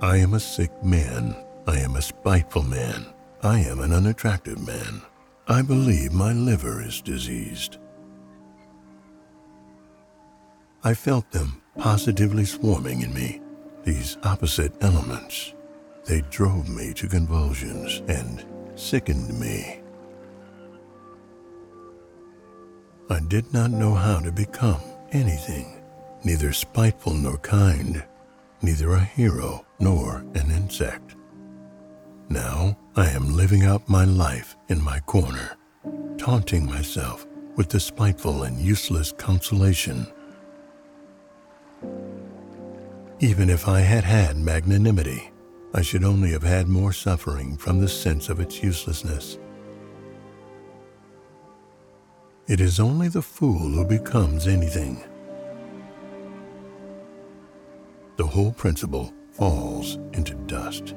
I am a sick man. I am a spiteful man. I am an unattractive man. I believe my liver is diseased. I felt them positively swarming in me, these opposite elements. They drove me to convulsions and sickened me. I did not know how to become anything, neither spiteful nor kind, neither a hero nor an insect. Now I am living out my life in my corner, taunting myself with the spiteful and useless consolation. Even if I had had magnanimity, I should only have had more suffering from the sense of its uselessness. It is only the fool who becomes anything. The whole principle falls into dust.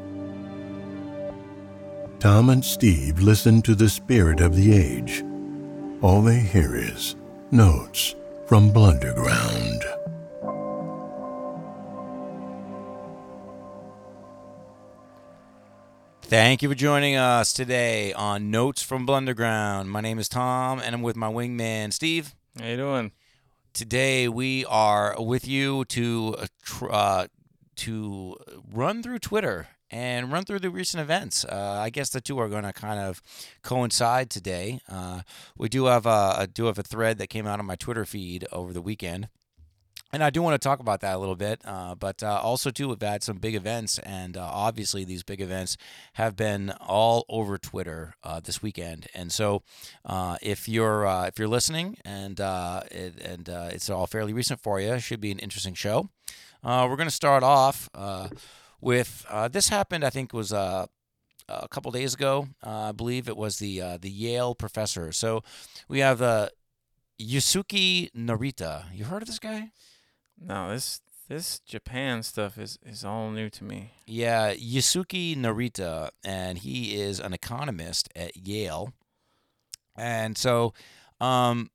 Tom and Steve listen to the spirit of the age. All they hear is notes from Blunderground. Thank you for joining us today on Notes from Blunderground. My name is Tom, and I'm with my wingman, Steve. How you doing? Today we are with you to uh, uh, to run through Twitter and run through the recent events. Uh, I guess the two are going to kind of coincide today. Uh, we do have a, a do have a thread that came out on my Twitter feed over the weekend. And I do want to talk about that a little bit, uh, but uh, also too, we've had some big events, and uh, obviously these big events have been all over Twitter uh, this weekend. And so, uh, if you're uh, if you're listening, and it, and it's all fairly recent for you, should be an interesting show. we're going to start off with this happened. I think was a couple days ago. I believe it was the the Yale professor. So we have the Yusuke Narita. You heard of this guy? No, this this Japan stuff is is all new to me. Yeah, Yasuki Narita, and he is an economist at Yale, and so, um,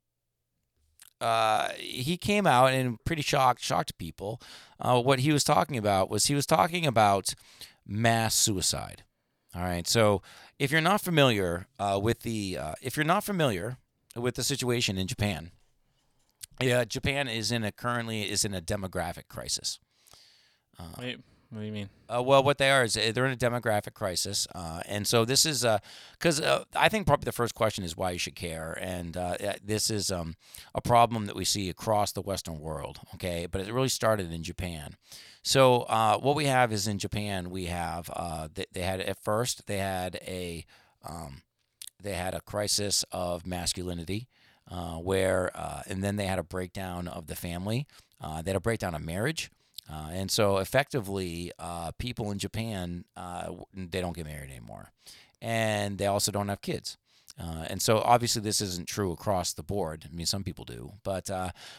uh, he came out and pretty shocked shocked people. Uh, what he was talking about was he was talking about mass suicide. All right, so if you're not familiar uh, with the uh, if you're not familiar with the situation in Japan, yeah, Japan is in a currently is in a demographic crisis. Uh, Wait, what do you mean? Uh, well, what they are is uh, they're in a demographic crisis, uh, and so this is because uh, uh, I think probably the first question is why you should care, and uh, this is um, a problem that we see across the Western world. Okay, but it really started in Japan. So what we have is in Japan we have they, they, had at first they had a um, they had a crisis of masculinity uh, where, uh, and then they had a breakdown of the family. Uh, they had a breakdown of marriage. Uh, and so effectively, uh, people in Japan, uh, they don't get married anymore. And they also don't have kids. and so obviously this isn't true across the board. I mean, some people do, but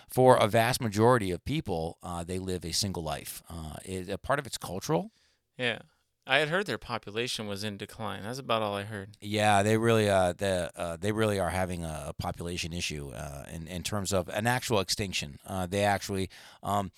for a vast majority of people, they live a single life. It, a part of it's cultural. Yeah. I had heard their population was in decline. That's about all I heard. Yeah, they really uh, the, uh, they really are having a population issue uh, in in terms of an actual extinction. Uh, they actually um,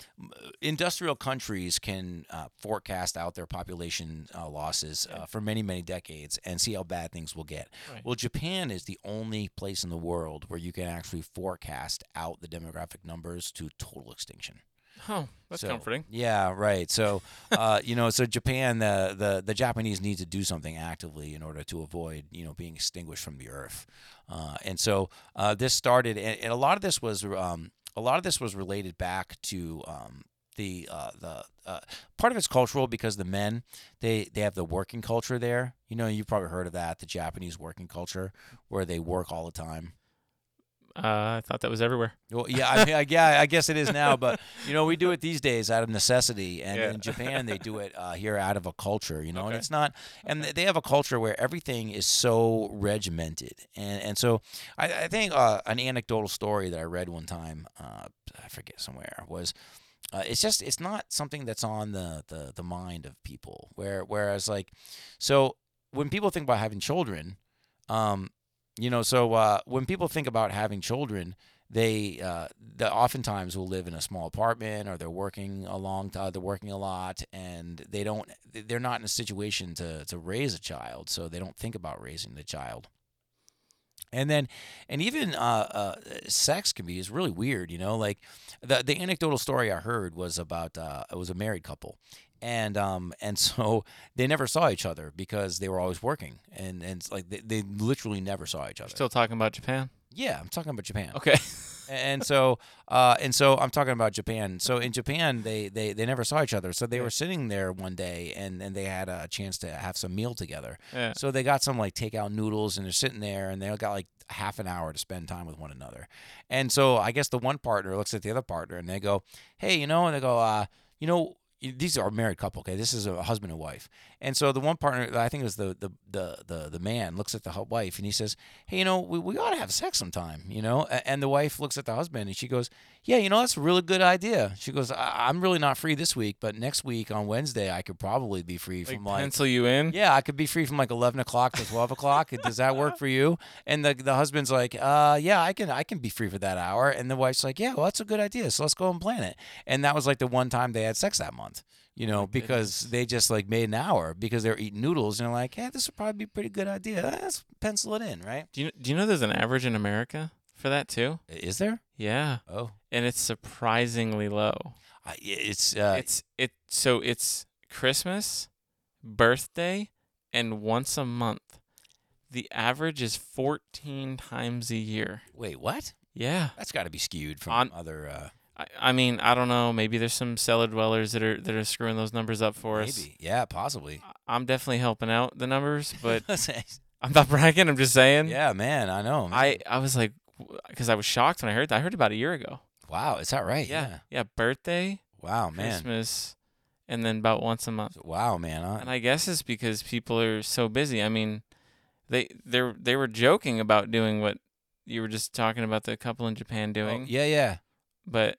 industrial countries can uh, forecast out their population uh, losses for many many decades and see how bad things will get. Right. Well, Japan is the only place in the world where you can actually forecast out the demographic numbers to total extinction. Oh, that's so, comforting. Yeah, right. So, uh, you know, so Japan, the, the the Japanese need to do something actively in order to avoid, you know, being extinguished from the earth. Uh, and so uh, this started, and, and, a lot of this was um, a lot of this was related back to um, the uh, the uh, part of it's cultural because the men they they have the working culture there. You know, you've probably heard of that, the Japanese working culture, where they work all the time. Uh, I thought that was everywhere. Well, yeah, I mean, I, yeah, I guess it is now, but you know, we do it these days out of necessity, and yeah. in Japan they do it uh, here out of a culture, you know, okay. and it's not, and okay. they have a culture where everything is so regimented, and and so I, I think uh, an anecdotal story that I read one time, uh, I forget somewhere, was. Uh, it's just it's not something that's on the, the the mind of people. Where whereas like, so when people think about having children, um, you know, so uh, when people think about having children, they uh, oftentimes will live in a small apartment or they're working a long time they're working a lot and they don't they're not in a situation to to raise a child so they don't think about raising the child. And then and even uh, uh, sex can be is really weird you know like the the anecdotal story i heard was about uh, it was a married couple and um and so they never saw each other because they were always working and and like they, they literally never saw each other Still talking about Japan? yeah i'm talking about japan Okay. and so uh, and so I'm talking about Japan. So in Japan, they they, they never saw each other. So they Yeah. were sitting there one day, and, and they had a chance to have some meal together. Yeah. So they got some like takeout noodles, and they're sitting there, and they got like half an hour to spend time with one another. And so I guess the one partner looks at the other partner, and they go, "Hey, you know," and they go, uh, "You know." These are a married couple, okay? This is a husband and wife, and so the one partner, I think it was the the the the, the man, looks at the wife and he says, "Hey, you know, we, we ought to have sex sometime, you know." And the wife looks at the husband and she goes, "Yeah, you know, that's a really good idea." She goes, I- "I'm really not free this week, but next week on Wednesday, I could probably be free Like from like pencil you in? yeah, I could be free from like eleven o'clock to twelve o'clock. Does that work for you? And the the husband's like, uh, yeah, I can I can be free for that hour. And the wife's like, yeah, well, that's a good idea. So let's go and plan it. And that was like the one time they had sex that month. You know, because they just like made an hour because they're eating noodles and they're like, hey, this would probably be a pretty good idea. Let's pencil it in, right? Do you do you know there's an average in America for that too? Is there? Yeah, Oh, and it's surprisingly low. I, it's uh, it's it so it's Christmas, birthday, and once a month. The average is 14 times a year. wait, what? Yeah. That's got to be skewed from On- other. Uh, I, I mean, I don't know. Maybe there's some cellar dwellers that are that are screwing those numbers up for us. maybe, yeah, possibly. I'm definitely helping out the numbers, but I'm not bragging. I'm just saying. yeah, man, I know. man. I I was like, because I was shocked when I heard that. I heard about a year ago. wow, is that right? Yeah. Yeah. Birthday, Wow, man. Christmas, and then about once a month. Wow, man. I, And I guess it's because people are so busy. I mean, they they they were joking about doing what you were just talking about the couple in Japan oh, doing, yeah, yeah. but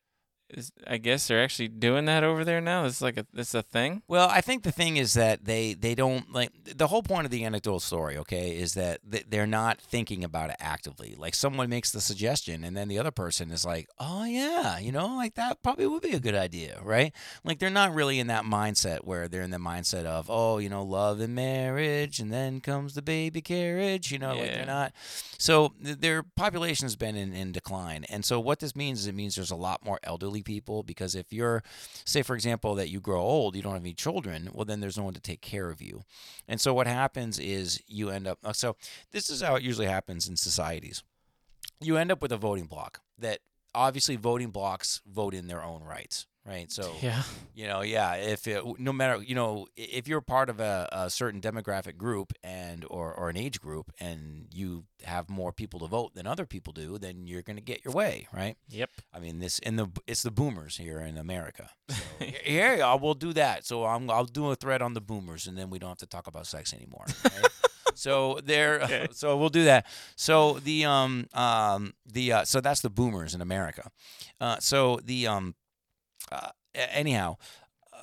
is, I guess they're actually doing that over there now. It's like a it's a thing. Well, I think the thing is that they they don't like the whole point of the anecdotal story. Okay, is that th- they're not thinking about it actively. Like someone makes the suggestion, and then the other person is like, "Oh yeah, you know, like that probably would be a good idea, right?" Like they're not really in that mindset where they're in the mindset of, "Oh, you know, love and marriage, and then comes the baby carriage." You know, like they're not. So th- their population has been in, in decline, and so what this means is it means there's a lot more elderly people because if you're say for example that you grow old you don't have any children well then there's no one to take care of you. And so what happens is you end up uh, so this is how it usually happens in societies. You end up with a voting block that obviously voting blocks vote in their own rights right so Yeah. you know yeah if it, no matter you know if you're part of a, a certain demographic group and or, or an age group and you have more people to vote than other people do then you're going to get your way right Yep. I mean, this in the it's the boomers here in America. So, yeah, yeah, we'll do that. So I'm I'll do a thread on the boomers, and then we don't have to talk about sex anymore. right? so there, Okay. so we'll do that. So the um um the uh, so that's the boomers in America. Uh, so the um anyhow, uh,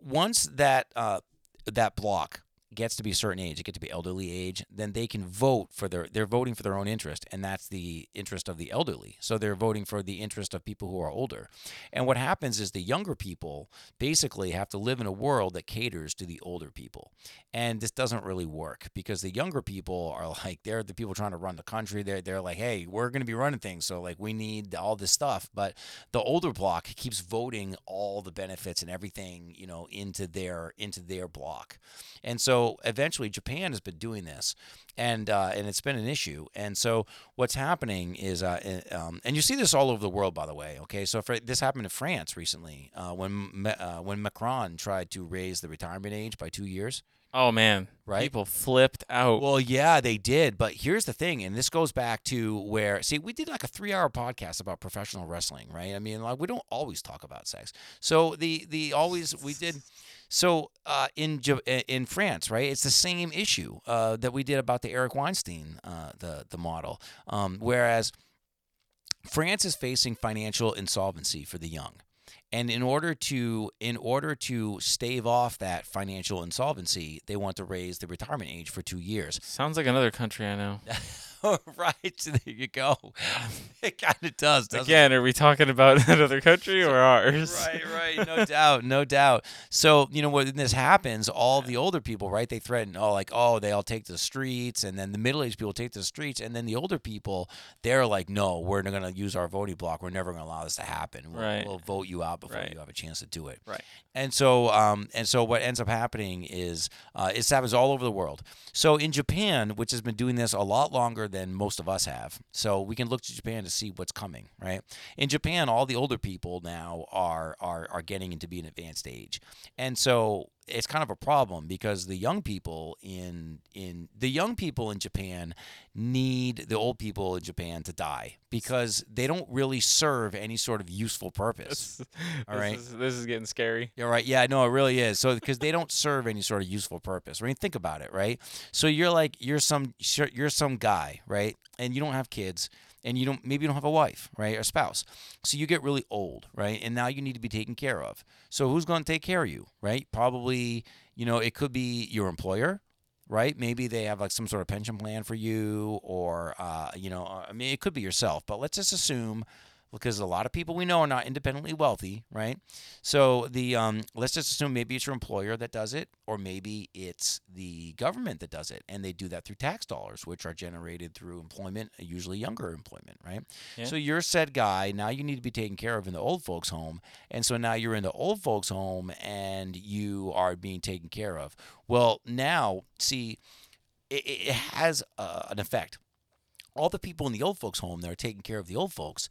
once that uh that block gets to be a certain age, it gets to be elderly age, then they can vote for their they're voting for their own interest, and that's the interest of the elderly. So they're voting for the interest of people who are older. And what happens is the younger people basically have to live in a world that caters to the older people. And this doesn't really work because the younger people are like they're the people trying to run the country. They're they're like, hey, we're gonna be running things, so like we need all this stuff. But the older block keeps voting all the benefits and everything, you know, into their into their block. And so eventually Japan has been doing this and uh, and it's been an issue. And so what's happening is, uh, uh, um, and you see this all over the world, by the way. Okay, so for, this happened in France recently uh, when uh, when Macron tried to raise the retirement age by two years. Oh man. Right? People flipped out. Well, yeah, they did. But here's the thing, and this goes back to where, see, we did like a three-hour podcast about professional wrestling, right? I mean, like we don't always talk about sex. So the the always we did. So uh, in in France, right, it's the same issue uh, that we did about the Eric Weinstein uh, the the model. Um, whereas France is facing financial insolvency for the young. And in order to in order to stave off that financial insolvency, they want to raise the retirement age for two years. Sounds like another country I know. right. There you go. It kind of does. doesn't it? Again, are we talking about another country or ours? Right, right, no doubt, no doubt. So you know when this happens, all the older people, right? They threaten, oh, like, oh, they all take the streets, and then the middle-aged people take the streets, and then the older people, they're like, no, we're not going to use our voting block. We're never going to allow this to happen. We'll, Right. we'll vote you out before Right. you have a chance to do it. Right. And so, um, and so, what ends up happening is uh, it happens all over the world. So in Japan, which has been doing this a lot longer than most of us have, so we can look to Japan to see what's coming. Right. In Japan, all the older people now are are are getting into be an advanced age, and so it's kind of a problem because the young people in in the young people in Japan need the old people in Japan to die because they don't really serve any sort of useful purpose. All this right. Is, this is getting scary. Yeah, right. Yeah, no, it really is. So because they don't serve any sort of useful purpose. I mean, think about it, right? So you're like you're some you're some guy, right? And you don't have kids, and you don't maybe you don't have a wife, right, or spouse. So you get really old, right? And now you need to be taken care of. So who's going to take care of you, right? Probably, you know, it could be your employer. Right? Maybe they have like some sort of pension plan for you, or uh, you know, I mean, it could be yourself. But let's just assume, because a lot of people we know are not independently wealthy, right? So the um, let's just assume maybe it's your employer that does it, or maybe it's the government that does it, and they do that through tax dollars, which are generated through employment, usually younger employment, right? Yeah. So you're said guy. Now you need to be taken care of in the old folks' home, and so now you're in the old folks' home, and you are being taken care of. Well, now see, it, it has uh, an effect. All the people in the old folks' home that are taking care of the old folks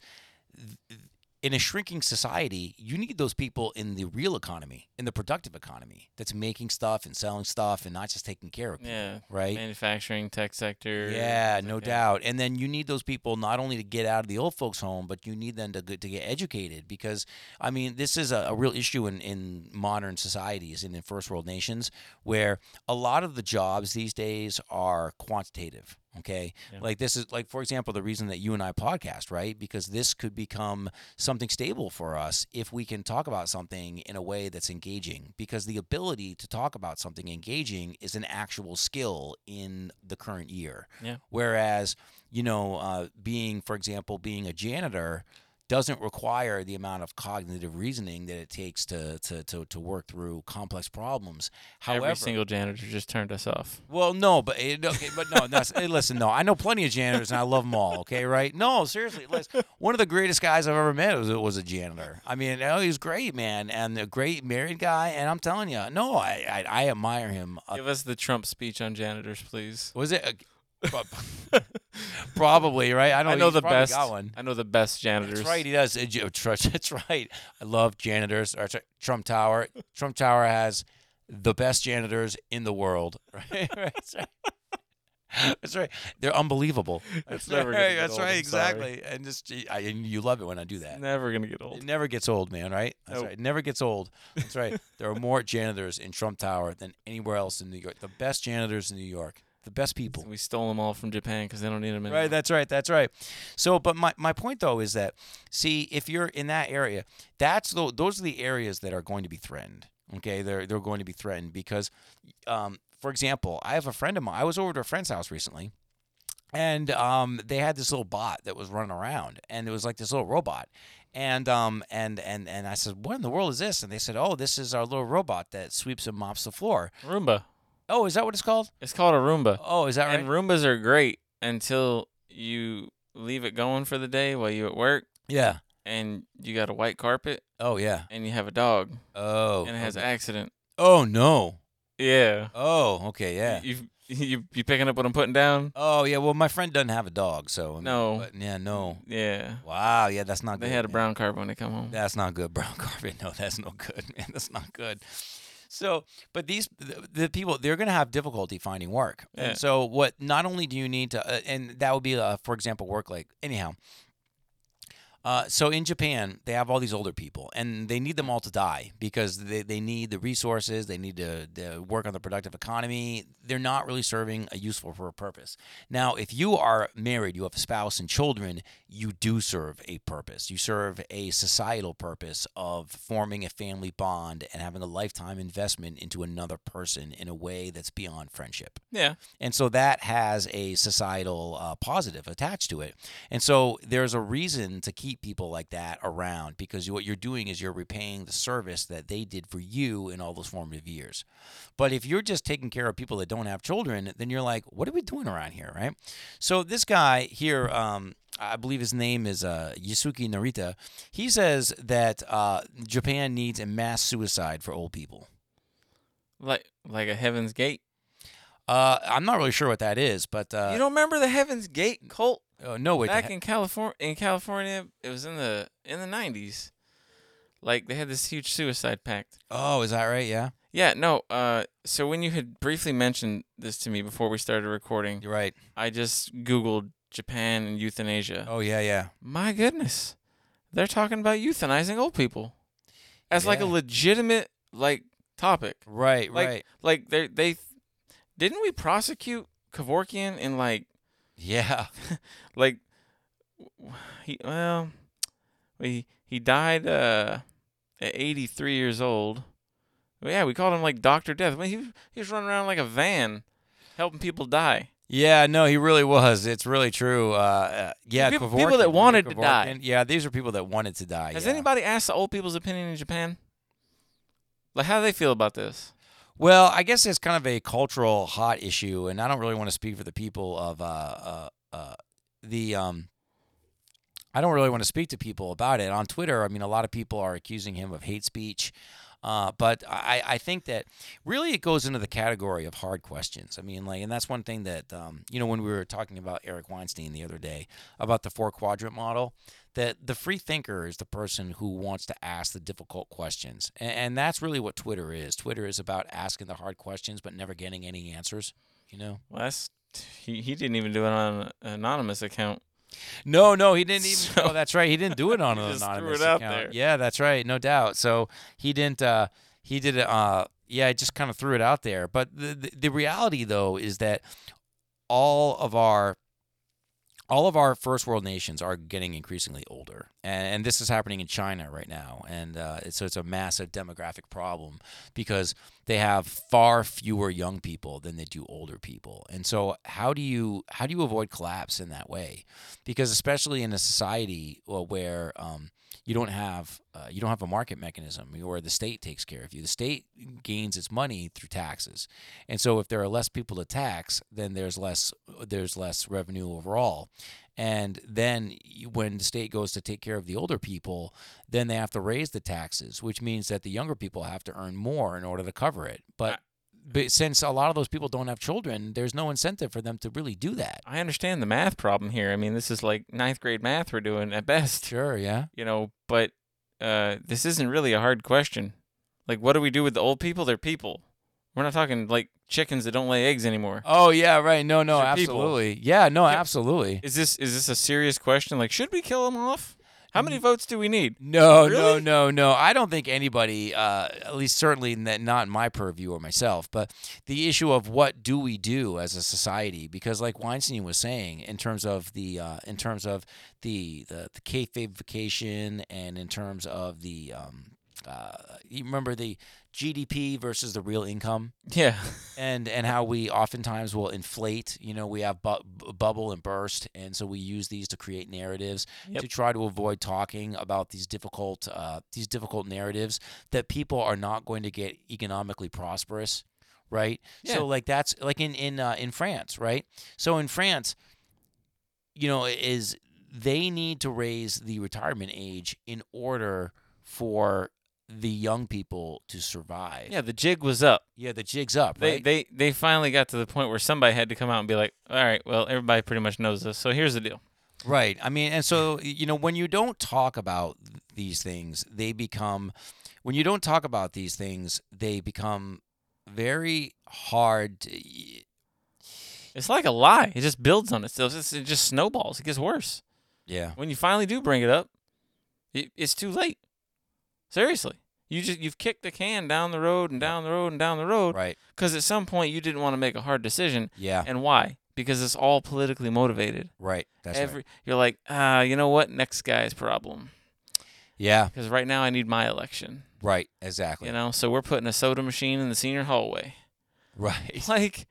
in a shrinking society, you need those people in the real economy, in the productive economy, that's making stuff and selling stuff and not just taking care of people, Yeah. right? Manufacturing, tech sector. Yeah, no like that. doubt. And then you need those people not only to get out of the old folks' home, but you need them to get, to get educated because, I mean, this is a, a real issue in, in modern societies and in first world nations where a lot of the jobs these days are quantitative. Okay. Yeah. Like this is like, for example, the reason that you and I podcast, right? Because this could become something stable for us if we can talk about something in a way that's engaging. Because the ability to talk about something engaging is an actual skill in the current year. Yeah. Whereas, you know, uh, being, for example, being a janitor doesn't require the amount of cognitive reasoning that it takes to to, to, to work through complex problems. However, Every single janitor just turned us off. well, no, but eh, okay, but no, that's, hey, listen, no, I know plenty of janitors and I love them all. Okay, right? No, seriously, listen, one of the greatest guys I've ever met was, was a janitor. I mean, oh, he was great, man, and a great married guy. And I'm telling you, no, I I, I admire him. Uh, Give us the Trump speech on janitors, please. was it? Prob- probably right. I, I don't know the best. Got one. I know the best janitors. That's right. He does. That's right. I love janitors. Or, Trump Tower. Trump Tower has the best janitors in the world. Right. That's right. That's right. They're unbelievable. That's never right. That's old, right. I'm Exactly. And just I, and you love it when I do that. Never gonna get old. It never gets old, man. Right? That's Nope. right. It never gets old. That's right. there are more janitors in Trump Tower than anywhere else in New York. The best janitors in New York. The best people. We stole them all from Japan because they don't need them anymore. Right, that's right, that's right. So, but my, my point though is that, see, if you're in that area, that's the, those are the areas that are going to be threatened. Okay, they're they're going to be threatened because, um, for example, I have a friend of mine. I was over to a friend's house recently, and um, they had this little bot that was running around, and it was like this little robot. And um and and and I said, what in the world is this? And they said, oh, this is our little robot that sweeps and mops the floor. Roomba. Oh, is that what it's called? It's called a Roomba. Oh, is that right? And Roombas are great until you leave it going for the day while you at work yeah. and you got a white carpet Oh yeah. and you have a dog Oh. and it has okay. accident. Oh no. Yeah. Oh, okay, yeah. You, you you picking up what I'm putting down? Oh, yeah. Well, my friend doesn't have a dog, so I mean, No. But yeah, no. Yeah. Wow, yeah, that's not. Good. They good, had a brown carpet when they come home. That's not good. Brown carpet. No, that's no good, man. That's not good. So, but these the, the people they're going to have difficulty finding work, Yeah. and so what? Not only do you need to, uh, and that would be, uh, for example, work like anyhow. Uh, so in Japan, they have all these older people, and they need them all to die because they, they need the resources. They need to, to work on the productive economy. They're not really serving a useful for a purpose. Now, if you are married, you have a spouse and children, you do serve a purpose. You serve a societal purpose of forming a family bond and having a lifetime investment into another person in a way that's beyond friendship. Yeah. And so that has a societal uh, positive attached to it. And so there's a reason to keep people like that around because what you're doing is you're repaying the service that they did for you in all those formative years. But if you're just taking care of people that don't have children, then you're like, what are we doing around here, right? So this guy here, um, I believe his name is uh, Yusuke Narita. He says that uh, Japan needs a mass suicide for old people. Like like a Heaven's Gate. Uh, I'm not really sure what that is, but uh, you don't remember the Heaven's Gate cult oh, no, wait, back the- in California? In California, it was in the in the '90s. Like they had this huge suicide pact. oh, is that right? Yeah, Yeah, no. Uh, so when you had briefly mentioned this to me before we started recording, you're right. I just Googled Japan and euthanasia. Oh yeah, yeah. My goodness, they're talking about euthanizing old people as like a legitimate like topic. Right, Like, right. Like they they didn't we prosecute Kevorkian in like Yeah. like he well he he died uh at 83 years old. Well, yeah, we called him like Doctor Death. Well, he he was running around like a van, helping people die. Yeah, no, he really was. It's really true. Uh, uh, yeah, People- Kevorkian, people that wanted to die. Yeah, these are people that wanted to die. Has yeah. anybody asked the old people's opinion in Japan? Like, how do they feel about this? Well, I guess it's kind of a cultural hot issue, and I don't really want to speak for the people of uh, uh, uh, the. Um, I don't really want to speak to people about it on Twitter. I mean, a lot of people are accusing him of hate speech. Uh, but I, I think that really it goes into the category of hard questions. I mean, like, and that's one thing that, um, you know, when we were talking about Eric Weinstein the other day about the four quadrant model, that the free thinker is the person who wants to ask the difficult questions. And, and that's really what Twitter is. Twitter is about asking the hard questions, but never getting any answers, you know? Well, that's he, he didn't even do it on an anonymous account. No, no, he didn't even. So- oh, that's right. He didn't do it on an just threw anonymous account. there. Yeah, that's right. No doubt. So he didn't. Uh, he did it. Uh, yeah, he just kind of threw it out there. But the, the the reality though is that all of our all of our first world nations are getting increasingly older, and, and this is happening in China right now, and uh, so it's a massive demographic problem because they have far fewer young people than they do older people, and so how do you how do you avoid collapse in that way? Because especially in a society where um, you don't have uh, you don't have a market mechanism where the state takes care of you. The state gains its money through taxes, and so if there are less people to tax, then there's less there's less revenue overall. And then when the state goes to take care of the older people, then they have to raise the taxes, which means that the younger people have to earn more in order to cover it. But but since a lot of those people don't have children, there's no incentive for them to really do that. I understand the math problem here. I mean, this is like ninth grade math we're doing at best, Sure, yeah. you know. But uh, this isn't really a hard question. Like, what do we do with the old people? They're people. We're not talking like chickens that don't lay eggs anymore. Oh yeah, right. No, no, are people. absolutely. Yeah, no, Yeah. absolutely. Is this is this a serious question? Like, should we kill them off? How many votes do we need? No, no, Really? no, no. I don't think anybody, uh, at least certainly not in my purview or myself, but the issue of what do we do as a society? Because, like Weinstein was saying, in terms of the, uh, in terms of the the, the kayfabification, and in terms of the, um, uh, you remember the GDP versus the real income, Yeah, and and how we oftentimes will inflate. You know, we have bu- bu- bubble and burst, and so we use these to create narratives Yep. to try to avoid talking about these difficult uh, these difficult narratives that people are not going to get economically prosperous, right? Yeah. So like that's like in in uh, in France, right? So in France, you know, is they need to raise the retirement age in order for the young people to survive. yeah. The jig was up. Yeah, the jig's up, They right? they they finally got to the point where somebody had to come out and be like, all right, well, everybody pretty much knows this. So here's the deal. Right. I mean, and so you know, when you don't talk about these things, they become. When you don't talk about these things, they become very hard. To, It's like a lie. It just builds on itself. It just snowballs. It gets worse. yeah. When you finally do bring it up, It, it's too late. Seriously. You just you've kicked the can down the road and down the road and down the road Right. because at some point you didn't want to make a hard decision. Yeah. And why? Because it's all politically motivated. Right. That's Every right. you're like, ah, you know what? Next guy's problem. Yeah. Because right now I need my election. Right. Exactly. You know, so we're putting a soda machine in the senior hallway. Right. Like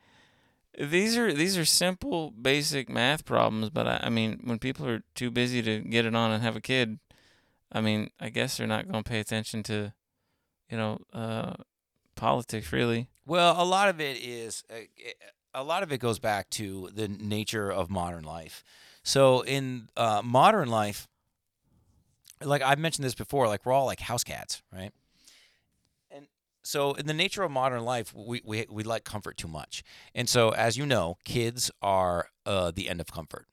these are these are simple, basic math problems. But I, I mean, when people are too busy to get it on and have a kid, I mean, I guess they're not going to pay attention to, you know, uh, politics really. Well, a lot of it is uh, a lot of it goes back to the nature of modern life. So in uh, modern life, like I've mentioned this before, like we're all like house cats, right? And so in the nature of modern life, we we we like comfort too much, and so as you know, kids are uh, the end of comfort.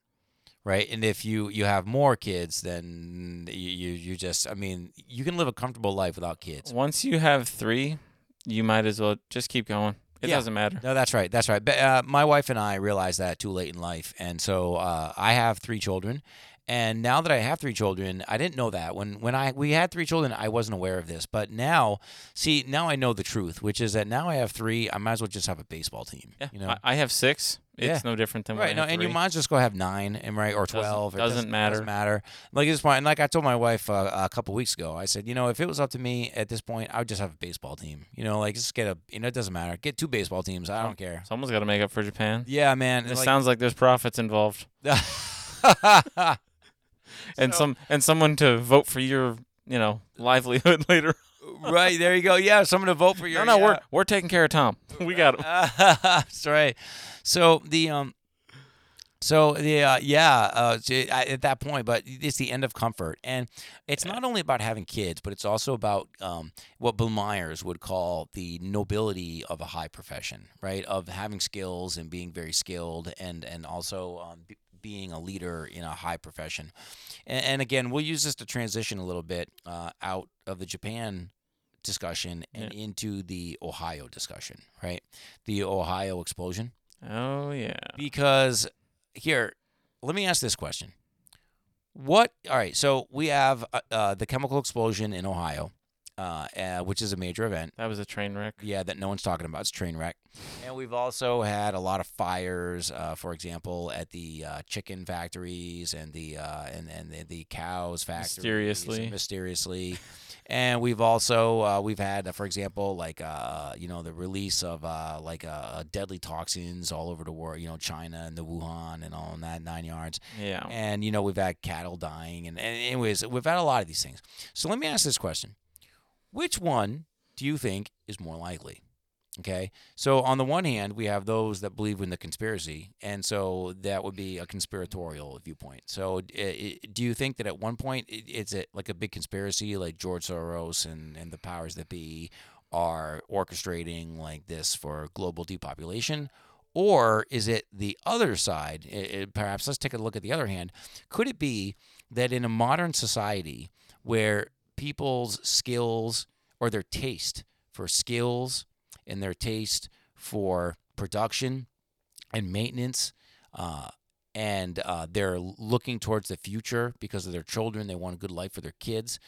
Right, and if you you have more kids, then you, you you just I mean you can live a comfortable life without kids. Once you have three, you might as well just keep going. It Yeah. doesn't matter. No, that's right. That's right. But, uh, my wife and I realized that too late in life, and so uh, I have three children. And now that I have three children, I didn't know that when when I we had three children, I wasn't aware of this. But now, see, now I know the truth, which is that now I have three. I might as well just have a baseball team. Yeah, you know. I, I have six. It's Yeah. no different than Right, no, and you might just go have nine, and right, or Doesn't- twelve. It doesn't matter. Doesn't matter. Like this point, and like I told my wife uh, a couple weeks ago, I said, you know, if it was up to me at this point, I would just have a baseball team. You know, like just get a, you know, it doesn't matter. Get two baseball teams. I don't care. Someone's got to make up for Japan. Yeah, man. It like- sounds like there's profits involved, and So- some and someone to vote for your you know livelihood later. Right there you go. Yeah, someone to vote for your. no, no, we're we're taking care of Tom. we got him. That's right. So the um, so the uh, yeah, uh, at that point, but it's the end of comfort, and it's not only about having kids, but it's also about um, what Bill Myers would call the nobility of a high profession, right? Of having skills and being very skilled, and and also um, being a leader in a high profession. And, and again, we'll use this to transition a little bit uh, out of the Japan discussion and into the Ohio discussion, right? The Ohio explosion. Oh yeah. Because here, let me ask this question. What, all right, so we have uh, uh, the chemical explosion in Ohio, uh, uh, which is a major event. That was a train wreck. Yeah, that no one's talking about. It's a train wreck. And we've also had a lot of fires, uh, for example, at the uh, chicken factories and the uh, and and the, the cows factories. Mysteriously. mysteriously. And we've also uh, we've had, uh, for example, like uh, you know the release of uh, like uh, deadly toxins all over the world. You know, China and the Wuhan and all in that nine yards. Yeah. And you know we've had cattle dying, and, and anyways, we've had a lot of these things. So let me ask this question: Which one do you think is more likely? Okay, so on the one hand, we have those that believe in the conspiracy, and so that would be a conspiratorial viewpoint. So, i- i- do you think that at one point i- it's a, like a big conspiracy, like George Soros and, and the powers that be are orchestrating like this for global depopulation? Or is it the other side? Perhaps let's take a look at the other hand. Could it be that in a modern society where people's skills or their taste for skills and their taste for production and maintenance, uh, and uh, they're looking towards the future because of their children, they want a good life for their kids,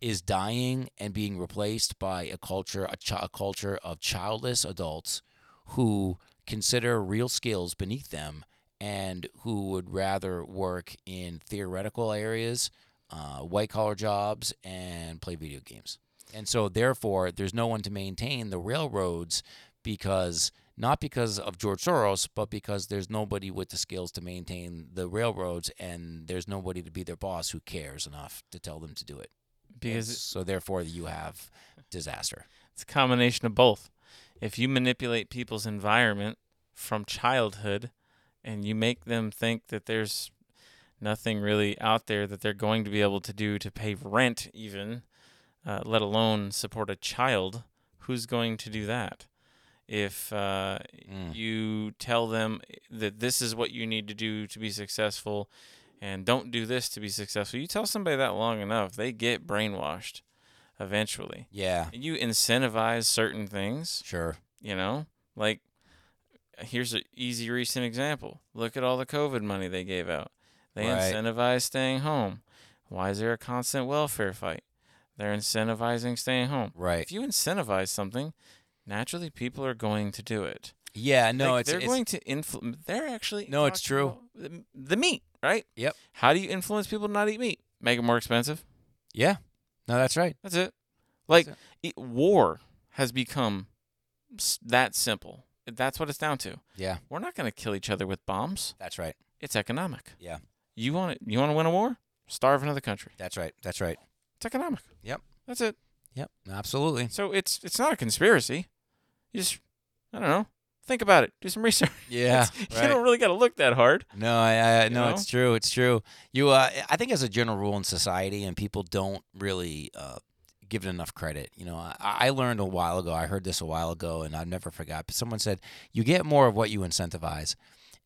is dying and being replaced by a culture, a, ch- a culture of childless adults who consider real skills beneath them and who would rather work in theoretical areas, uh, white collar jobs, and play video games. And so, therefore, there's no one to maintain the railroads because not because of George Soros, but because there's nobody with the skills to maintain the railroads, and there's nobody to be their boss who cares enough to tell them to do it. Because so, therefore, you have disaster. It's a combination of both. If you manipulate people's environment from childhood and you make them think that there's nothing really out there that they're going to be able to do to pay rent, even, uh, let alone support a child, who's going to do that? If uh, Mm. you tell them that this is what you need to do to be successful and don't do this to be successful, you tell somebody that long enough, they get brainwashed eventually Yeah, you incentivize certain things, sure. you know, like here's an easy recent example. Look at all the COVID money they gave out. They Right. incentivized staying home. Why is there a constant welfare fight? They're incentivizing staying home. Right. If you incentivize something, naturally people are going to do it. Yeah. No, Like, it's they're it's, going to influence. They're actually No, it's true. The, the meat, right? Yep. How do you influence people to not eat meat? Make it more expensive. yeah. No, that's right. That's it. Like That's it, war has become s- that simple. That's what it's down to. Yeah. We're not going to kill each other with bombs. That's right. It's economic. Yeah. You want it? You want to win a war? Starve another country. That's right. That's right. It's economic. Yep. That's it. Yep. Absolutely. So it's it's not a conspiracy. You just I don't know. Think about it. Do some research. Yeah. you don't really got to look that hard. No, I, I no, know? it's true. It's true. You, uh, I think, as a general rule in society, and people don't really uh, give it enough credit. You know, I, I learned a while ago. I heard this a while ago, and I've never forgot. But someone said you get more of what you incentivize,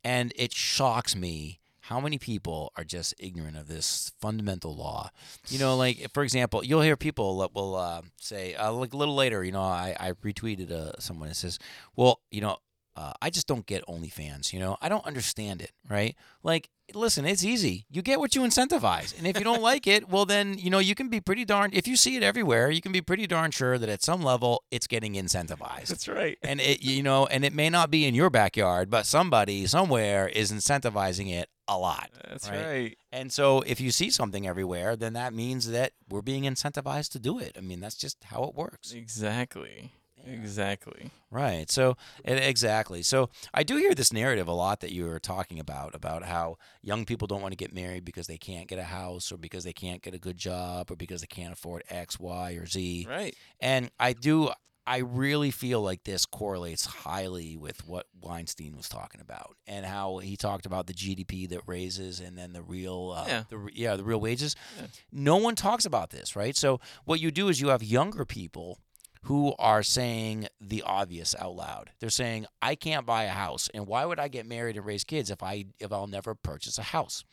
and it shocks me how many people are just ignorant of this fundamental law. You know, like for example, you'll hear people that will uh, say, uh, like a little later, you know, I, I retweeted uh, someone that says, well, you know, uh, I just don't get OnlyFans. You know, I don't understand it. Right? Like, listen, it's easy. You get what you incentivize, and if you don't like it, well, then you know you can be pretty darn. If you see it everywhere, you can be pretty darn sure that at some level it's getting incentivized. That's right. And it, you know, and it may not be in your backyard, but somebody somewhere is incentivizing it a lot. That's right. right. And so, if you see something everywhere, then that means that we're being incentivized to do it. I mean, that's just how it works. Exactly. Exactly. Right. So exactly. So I do hear this narrative a lot that you were talking about about how young people don't want to get married because they can't get a house or because they can't get a good job or because they can't afford X, Y, or Z. Right. And I do I really feel like this correlates highly with what Weinstein was talking about and how he talked about the GDP that raises and then the real uh, Yeah. the yeah, the real wages. Yeah. No one talks about this, right? So what you do is you have younger people who are saying the obvious out loud. They're saying, "I can't buy a house, and why would I get married and raise kids if I if I'll never purchase a house?"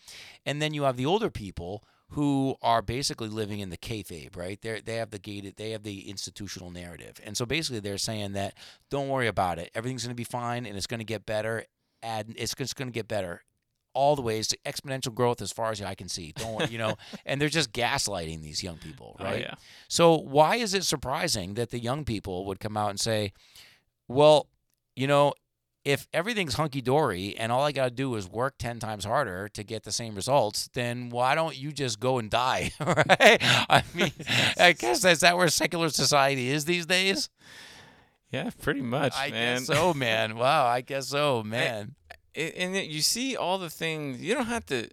And then you have the older people who are basically living in the kayfabe, right? They they have the gated, they have the institutional narrative, and so basically they're saying that don't worry about it, everything's going to be fine, and it's going to get better, and it's just going to get better. All the ways to exponential growth as far as I can see. Don't you know, and they're just gaslighting these young people, oh, right? Oh, yeah. So why is it surprising that the young people would come out and say, "Well, you know, if everything's hunky dory and all I got to do is work 10 times harder to get the same results, then why don't you just go and die?" right? I mean, I guess that's that where secular society is these days. Yeah, pretty much, I man. guess so, man. Wow, I guess so, man. I- and you see all the things you don't have to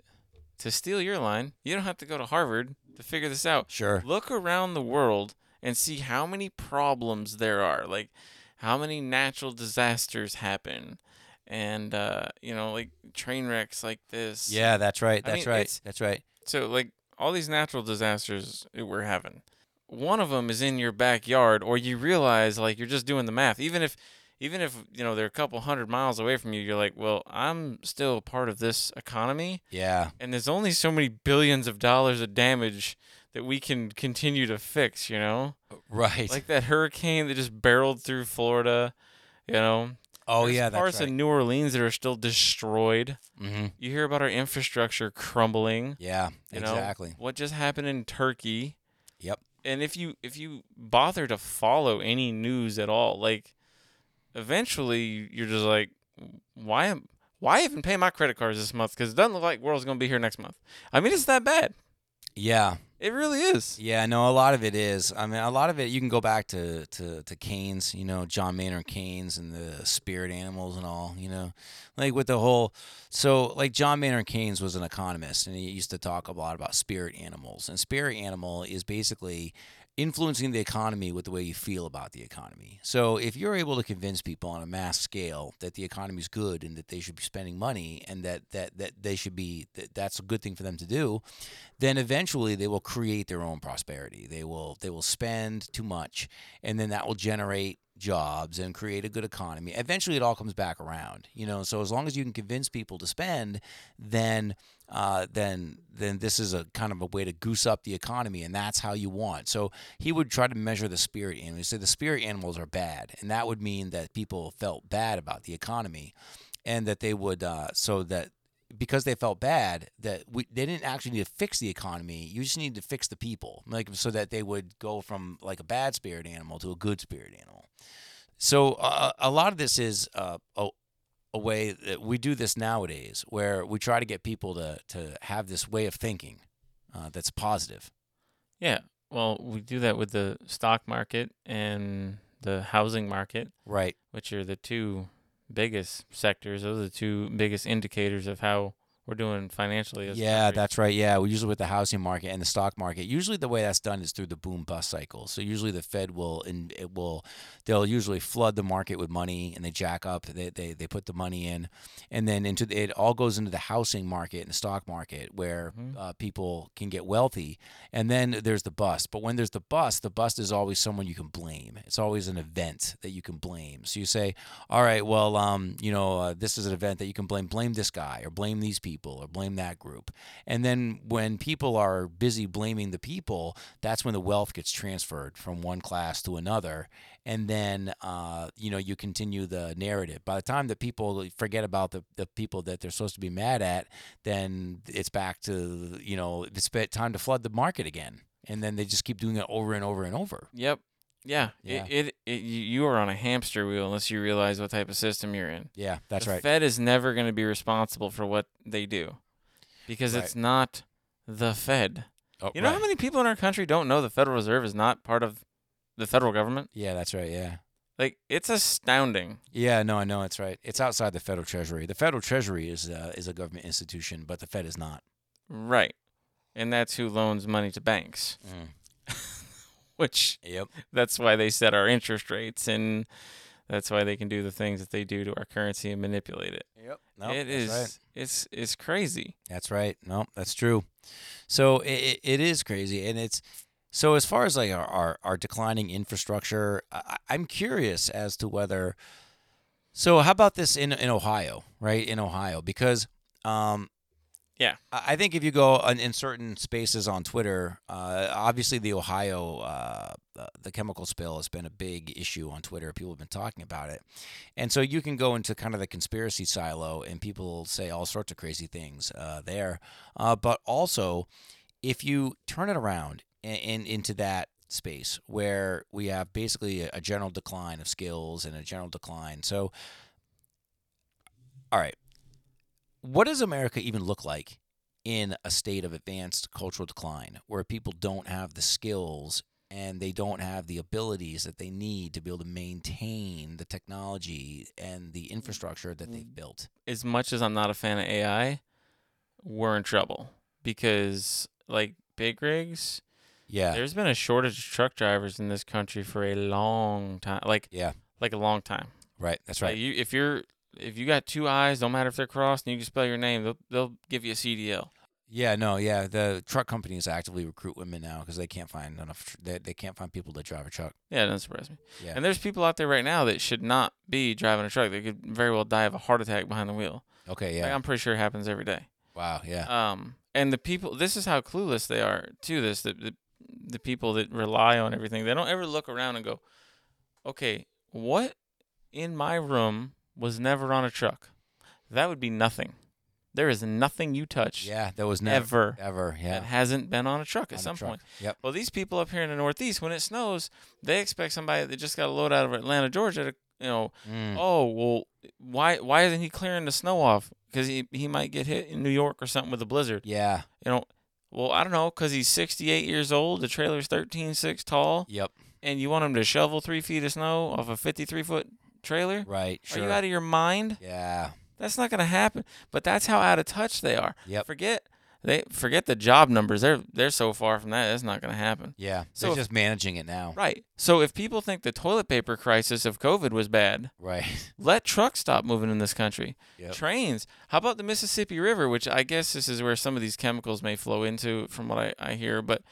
to steal your line you don't have to go to harvard to figure this out Sure. look around the world and see how many problems there are like how many natural disasters happen and uh you know like train wrecks like this Yeah, that's right. I That's mean, right. That's right. so like all these natural disasters we're having one of them is in your backyard or you realize like you're just doing the math even if even if you know they're a couple hundred miles away from you you're like well i'm still part of this economy Yeah. and there's only so many billions of dollars of damage that we can continue to fix you know Right. like that hurricane that just barreled through florida you know oh There's yeah, parts that's right. of new orleans that are still destroyed hmm you hear about our infrastructure crumbling Yeah, you know, exactly. what just happened in Turkey. Yep. And if you if you bother to follow any news at all, like eventually you're just like, why am why even pay my credit cards this month? Because it doesn't look like world's gonna be here next month. I mean, it's that bad. Yeah. It really is. Yeah, no, a lot of it is. I mean, a lot of it you can go back to to to Keynes, you know, John Maynard Keynes and the spirit animals and all, you know, like with the whole. So, like John Maynard Keynes was an economist, and he used to talk a lot about spirit animals. And spirit animal is basically influencing the economy with the way you feel about the economy. So, if you're able to convince people on a mass scale that the economy is good and that they should be spending money and that that that they should be that that's a good thing for them to do, then eventually they will create their own prosperity. They will they will spend too much, and then that will generate jobs and create a good economy. Eventually, it all comes back around. You know, so as long as you can convince people to spend, then uh, then then this is a kind of a way to goose up the economy, and that's how you want. So he would try to measure the spirit animals. He said the spirit animals are bad, and that would mean that people felt bad about the economy, and that they would uh, so that because they felt bad that we they didn't actually need to fix the economy. You just need to fix the people, like so that they would go from like a bad spirit animal to a good spirit animal. So uh, a lot of this is uh, a, a way that we do this nowadays, where we try to get people to to have this way of thinking uh, that's positive. Yeah. Well, we do that with the stock market and the housing market, Right. which are the two biggest sectors. Those are the two biggest indicators of how we're doing financially. As Yeah, country. that's right. Yeah, we usually with the housing market and the stock market. Usually, the way that's done is through the boom bust cycle. So usually, the Fed will and it will they'll usually flood the market with money and they jack up. They they, they put the money in, and then into the, it all goes into the housing market and the stock market where Mhm. uh, people can get wealthy. And then there's the bust. But when there's the bust, the bust is always someone you can blame. It's always an event that you can blame. So you say, all right, well, um, you know, uh, this is an event that you can blame. Blame this guy or blame these people or blame that group. And then when people are busy blaming the people, that's when the wealth gets transferred from one class to another. And then, uh, you know, you continue the narrative. By the time that people forget about the, the people that they're supposed to be mad at, then it's back to, you know, it's time to flood the market again. And then they just keep doing it over and over and over. Yep. Yeah. Yeah. It, it, it you are on a hamster wheel unless you realize what type of system you're in. Yeah, that's the right. Fed is never going to be responsible for what they do because Right. it's not the Fed. Oh, You know how many people in our country don't know the Federal Reserve is not part of the federal government? Yeah, that's right. Yeah. Like it's astounding. Yeah, no, I know it's right. It's outside the federal treasury. The federal treasury is uh, is a government institution, but the Fed is not. Right. And that's who loans money to banks, which Yep. that's why they set our interest rates and that's why they can do the things that they do to our currency and manipulate it. Yep. No, it that's Right. it's it's crazy. That's right. No, that's true. So it, it is crazy, and it's so as far as like our our, our declining infrastructure, I, I'm curious as to whether. So how about this in in Ohio, right? In Ohio, because um, Yeah. I think if you go in certain spaces on Twitter, uh, obviously the Ohio uh, uh, the chemical spill has been a big issue on Twitter. People have been talking about it, and so you can go into kind of the conspiracy silo, and people say all sorts of crazy things uh, there. Uh, but also, if you turn it around and, into that space where we have basically a general decline of skills and a general decline, so all right, what does America even look like in a state of advanced cultural decline where people don't have the skills and they don't have the abilities that they need to be able to maintain the technology and the infrastructure that they've built. As much as I'm not a fan of AI, we're in trouble because like big rigs, Yeah. there's been a shortage of truck drivers in this country for a long time. Like Yeah. like a long time. Right. That's Like right. you, if you're if you got two eyes, don't matter if they're crossed, and you can spell your name, they'll they'll give you a CDL. Yeah. No. Yeah. The truck companies actively recruit women now because they can't find enough. They, they can't find people to drive a truck. Yeah, it doesn't surprise me. Yeah. And there's people out there right now that should not be driving a truck. They could very well die of a heart attack behind the wheel. Okay. Like, Yeah. I'm pretty sure it happens every day. Wow. Yeah. Um, and the people, this is how clueless they are to this. The, the the people that rely on everything, they don't ever look around and go, okay, what in my room was never on a truck? That would be nothing. There is nothing you touch Yeah. That was never ever ever. yeah. that hasn't been on a truck at on some truck. point. Yep. Well, these people up here in the Northeast, when it snows, they expect somebody that just got a load out of Atlanta, Georgia, to you know, Mm. oh well, why why isn't he clearing the snow off? Because he he might get hit in New York or something with a blizzard. Yeah. You know, well I don't know, because he's 68 years old, the trailer's 13 six tall, Yep. and you want him to shovel three feet of snow off a 53 foot trailer? Right. Are you out of your mind? yeah. That's not gonna happen. But that's how out of touch they are. Yep. Forget they forget the job numbers. They're they're so far from that. That's not gonna happen. Yeah. So They're if- just managing it now. Right. So if people think the toilet paper crisis of COVID was bad, Right. let trucks stop moving in this country. Yep. Trains. How about the Mississippi River, which I guess this is where some of these chemicals may flow into, from what I, I hear. But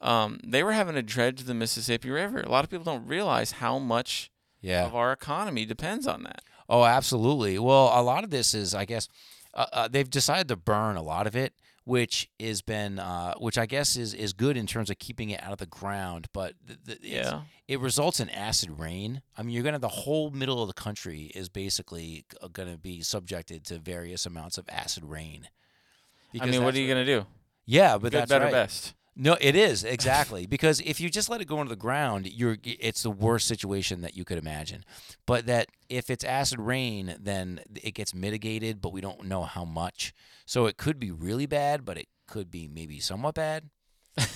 um, they were having to dredge the Mississippi River. A lot of people don't realize how much Yeah. of our economy depends on that. Oh, absolutely. Well, a lot of this is, I guess, uh, uh, they've decided to burn a lot of it, which has been, uh, which I guess is is good in terms of keeping it out of the ground, but th- th- Yeah. it results in acid rain. I mean, you're gonna the whole middle of the country is basically going to be subjected to various amounts of acid rain. I mean, what are you gonna do? Yeah, but Good, that's better, right. best. No, it is exactly because if you just let it go into the ground, you're it's the worst situation that you could imagine. But that if it's acid rain, then it gets mitigated, but we don't know how much. So it could be really bad, but it could be maybe somewhat bad.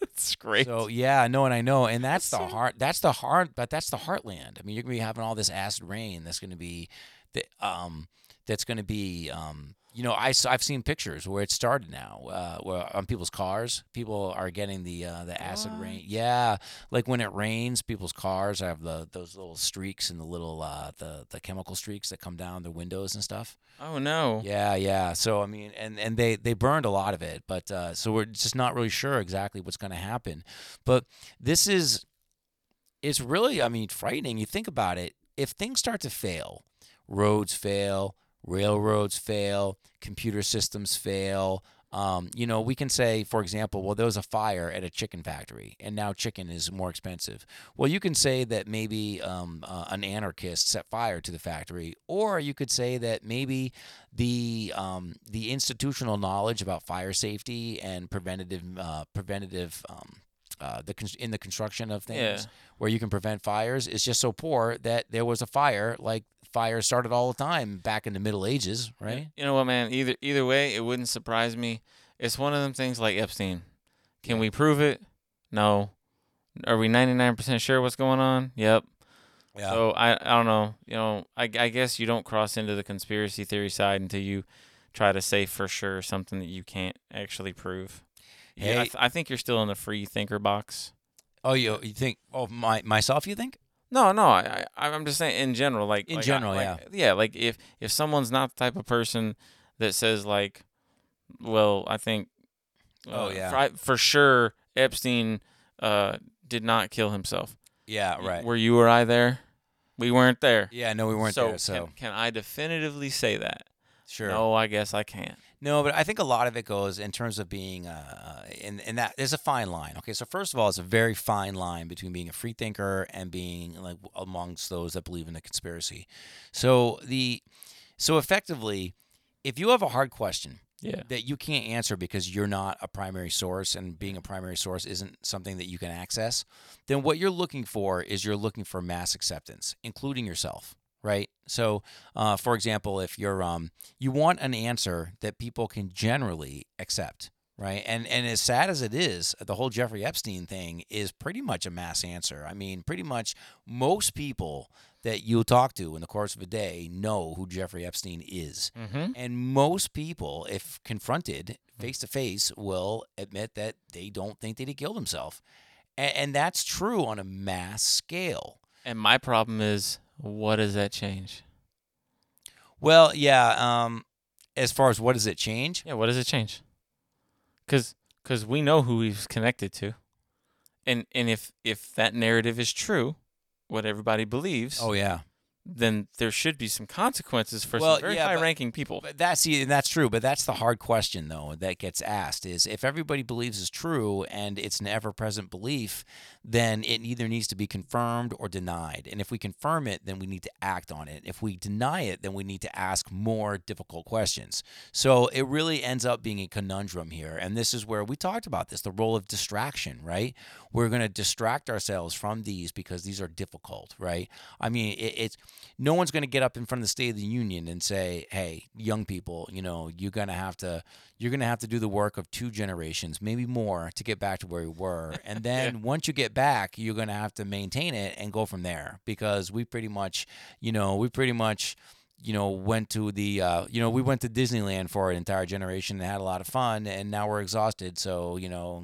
It's great. So yeah, know and I know, and that's the That's so- heart. That's the heart, but that's the heartland. I mean, you're gonna be having all this acid rain. That's gonna be, the um, that's gonna be um, you know, I I've seen pictures where it started now, uh, where on people's cars, people are getting the uh, the acid What? rain. Yeah, like when it rains, people's cars have the those little streaks and the little uh, the the chemical streaks that come down the windows and stuff. oh no. Yeah, yeah. So I mean, and and they they burned a lot of it, but uh, so we're just not really sure exactly what's going to happen. But this is, it's really, I mean, frightening. You think about it. If things start to fail, roads fail, railroads fail, computer systems fail. Um, you know, we can say, for example, well, there was a fire at a chicken factory, and now chicken is more expensive. Well, you can say that maybe um, uh, an anarchist set fire to the factory, or you could say that maybe the um, the institutional knowledge about fire safety and preventative uh, preventative um, uh, the in the construction of things Yeah. where you can prevent fires is just so poor that there was a fire like fires started all the time back in the Middle Ages, right? You know what, man? Either either way, it wouldn't surprise me. It's one of them things like Epstein. Can Yeah. we prove it? No. Are we ninety nine percent sure what's going on? Yep. Yeah. So I I don't know. You know, I I guess you don't cross into the conspiracy theory side until you try to say for sure something that you can't actually prove. Yeah, I, th- I think you're still in the free thinker box. oh, you you think? Oh, my myself? You think? No, no, I, I I'm just saying in general, like In like, I- general, like, yeah. yeah, like if if someone's not the type of person that says like, well, I think, Oh, uh, yeah. for, for sure Epstein uh did not kill himself. Yeah, right. Were you or I there? We weren't there. yeah, no, we weren't so there. So can, can I definitively say that? sure. No, I guess I can't. No, but I think a lot of it goes in terms of being, uh, in, in that there's a fine line. Okay, so first of all, it's a very fine line between being a free thinker and being like amongst those that believe in the conspiracy. So the, so effectively, if you have a hard question Yeah. that you can't answer because you're not a primary source and being a primary source isn't something that you can access, then what you're looking for is you're looking for mass acceptance, including yourself, right? So, uh, for example, if you're um, you want an answer that people can generally accept, right? And and as sad as it is, the whole Jeffrey Epstein thing is pretty much a mass answer. I mean, pretty much most people that you talk to in the course of a day know who Jeffrey Epstein is. Mm-hmm. And most people, if confronted face to face, will admit that they don't think that he killed himself. And, and that's true on a mass scale. And my problem is, what does that change? Well, yeah. Um, as far as what does it change? Yeah, what does it change? Cause, cause we know who he's connected to, and and if if that narrative is true, what everybody believes, Oh yeah. Then there should be some consequences for Well, some very yeah, high-ranking people. But that's and that's true. But that's the hard question, though, that gets asked: is if everybody believes is true and it's an ever-present belief, then it either needs to be confirmed or denied. And if we confirm it, then we need to act on it. If we deny it, then we need to ask more difficult questions. So it really ends up being a conundrum here. And this is where we talked about this: the role of distraction. Right? We're going to distract ourselves from these because these are difficult. Right? I mean, it, it's no one's going to get up in front of the State of the Union and say, "Hey, young people, you know, you're going to have to you're going to have to do the work of two generations, maybe more, to get back to where you were." And then once you get back, you're going to have to maintain it and go from there because we pretty much, you know, we pretty much you know, went to the, uh, you know, we went to Disneyland for an entire generation and had a lot of fun, and now we're exhausted. So, you know,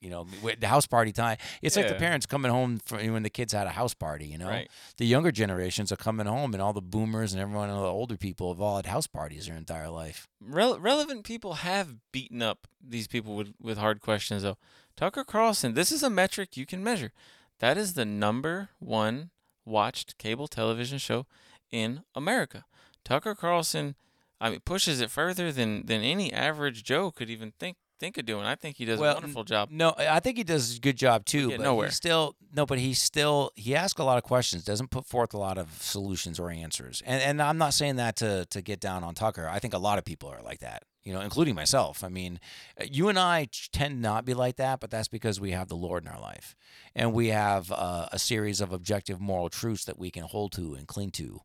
you know, the house party time. It's like the parents coming home from when the kids had a house party. You know, Right. the younger generations are coming home, and all the boomers and everyone, all the older people have all had house parties their entire life. Rel- relevant people have beaten up these people with, with hard questions, though. Tucker Carlson, this is a metric you can measure. That is the number one watched cable television show in America. Tucker Carlson I mean, pushes it further than than any average Joe could even think think of doing. I think he does Well, a wonderful job. No, I think he does a good job too. but nowhere. He still no, but he still he asks a lot of questions, doesn't put forth a lot of solutions or answers. And and I'm not saying that to to get down on Tucker. I think a lot of people are like that. You know, including myself. I mean, you and I tend not be like that, but that's because we have the Lord in our life, and we have uh, a series of objective moral truths that we can hold to and cling to.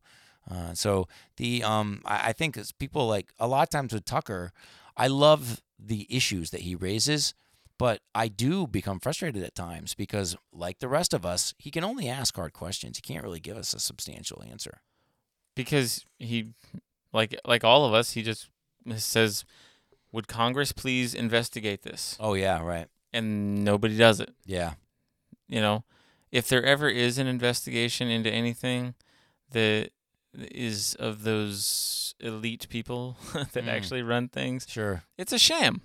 Uh, so the um, I, I think it's people like a lot of times with Tucker, I love the issues that he raises, but I do become frustrated at times because, like the rest of us, he can only ask hard questions. He can't really give us a substantial answer. because he like like all of us he just says would congress please investigate this Oh yeah, right. and nobody does it Yeah, you know if there ever is an investigation into anything that is of those elite people that Mm. actually run things. Sure. it's a sham.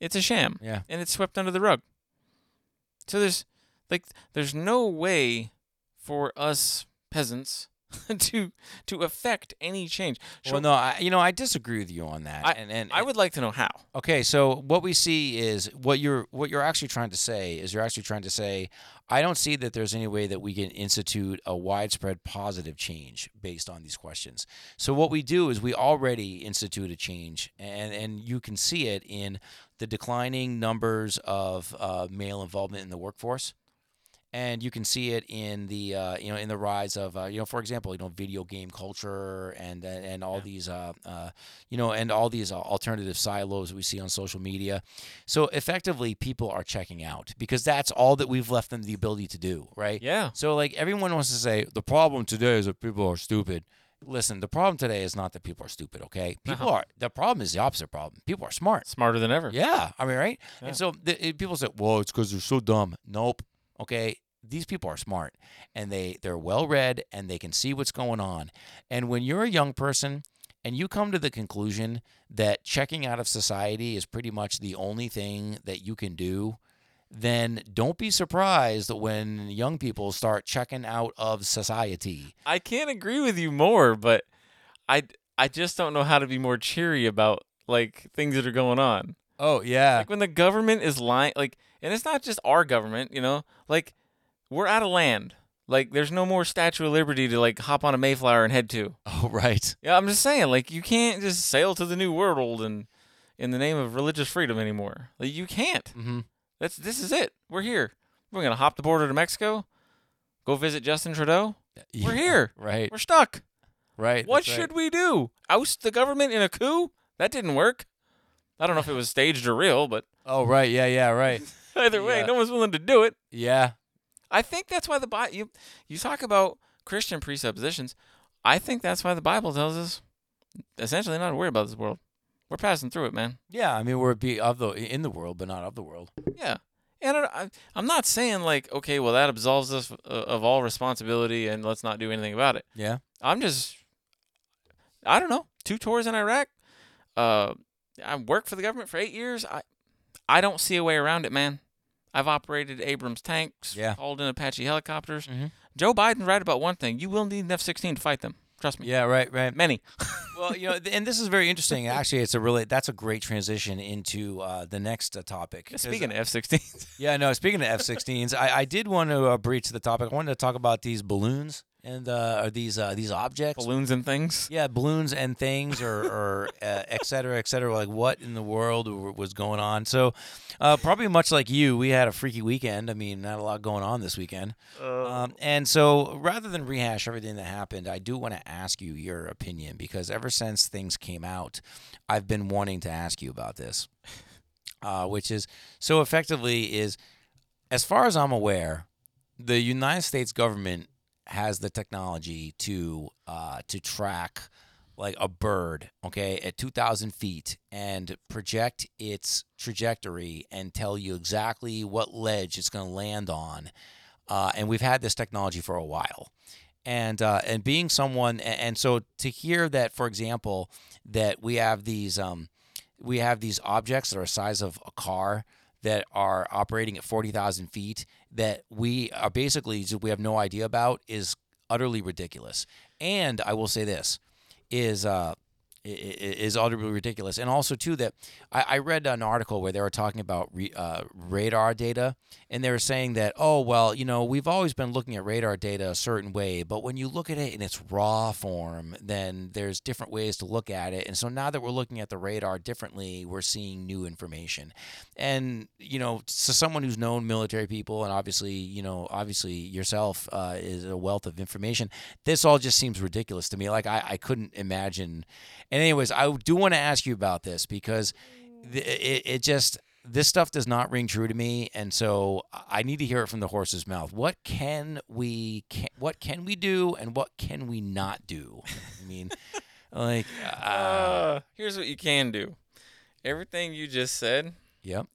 It's a sham. Yeah, and it's swept under the rug. So there's like there's no way for us peasants to to affect any change well, no, I, you know, I disagree with you on that. I- and, and I would like to know how. Okay, so what we see is what you're what you're actually trying to say is you're actually trying to say I don't see that there's any way that we can institute a widespread positive change based on these questions. So what we do is we already institute a change, and and you can see it in the declining numbers of uh, male involvement in the workforce. And you can see it in the uh, you know in the rise of uh, you know for example you know video game culture and and, and all Yeah. these uh, uh, you know, and all these uh, alternative silos we see on social media. So effectively, people are checking out because that's all that we've left them the ability to do, right? Yeah. So like everyone wants to say the problem today is that people are stupid. Listen, the problem today is not that people are stupid. Okay, people Uh-huh. are. The problem is the opposite problem. People are smart. Smarter than ever. Yeah, I mean, right? Yeah. And so the, it- people say, "Well, it's because they're so dumb." Nope. Okay, these people are smart, and they they're well read, and they can see what's going on. And when you're a young person, and you come to the conclusion that checking out of society is pretty much the only thing that you can do, then don't be surprised when young people start checking out of society. I can't agree with you more, but I I just don't know how to be more cheery about like things that are going on. Oh yeah, Like when the government is lying, like, and it's not just our government, you know, like we're out of land. Like there's no more Statue of Liberty to like hop on a Mayflower and head to. oh right. Yeah, I'm just saying, like you can't just sail to the new world and in the name of religious freedom anymore. Like you can't. Mm-hmm. That's this is it. We're here. We're gonna hop the border to Mexico, go visit Justin Trudeau. We're here. Right. We're stuck. Right. What that's right. should we do? Oust the government in a coup? That didn't work. I don't know if it was staged or real, but Oh right. Yeah. Yeah. Right. either way, Yeah. no one's willing to do it. Yeah. I think that's why the Bible you you talk about Christian presuppositions. I think that's why the Bible tells us essentially not to worry about this world. We're passing through it, man. Yeah, I mean we're be of the in the world, but not of the world. Yeah. And I, I- I'm not saying like, okay, well that absolves us uh, of all responsibility and let's not do anything about it. Yeah. I'm just, I don't know, two tours in Iraq. Uh, I worked for the government for eight years. I, I don't see a way around it, man. I've operated Abrams tanks, Yeah. hauled in Apache helicopters. Mhm. Joe Biden's right about one thing: you will need an F-16 to fight them. Trust me. Yeah. Right. Right. Many. well, you know, and this is very interesting. Actually, it's a really that's a great transition into uh, the next uh, topic. Speaking of F-16s, yeah, no. Speaking of F-16s, I, I did want to uh, breach the topic. I wanted to talk about these balloons and uh, or these uh, these objects. balloons and things. Yeah, balloons and things, or, or uh, et cetera, et cetera. Like, what in the world was going on? So, uh, probably much like you, we had a freaky weekend. I mean, not a lot going on this weekend. Um, and so, rather than rehash everything that happened, I do want to ask you your opinion because ever since things came out, I've been wanting to ask you about this. Uh, which is so effectively is, as far as I'm aware, the United States government has the technology to uh, to track like a bird, okay, at 2,000 feet and project its trajectory and tell you exactly what ledge it's going to land on. Uh, and we've had this technology for a while. And uh, and being someone, and, so to hear that, for example, that we have these um, we have these objects that are the size of a car that are operating at 40,000 feet that we are basically we have no idea about is utterly ridiculous. And I will say this is uh, is utterly ridiculous. And also too that I, I read an article where they were talking about re, uh, radar data, and they were saying that oh well, you know we've always been looking at radar data a certain way, but when you look at it in its raw form, then there's different ways to look at it. And so now that we're looking at the radar differently, we're seeing new information. And you know, so someone who's known military people, and obviously you know obviously yourself uh, is a wealth of information. This all just seems ridiculous to me. Like I, I couldn't imagine. And anyways, I do want to ask you about this because th- it, it just this stuff does not ring true to me, and so I need to hear it from the horse's mouth. What can we can, what can we do, and what can we not do? I mean, like, uh, Uh, here's what you can do. Everything you just said, yep,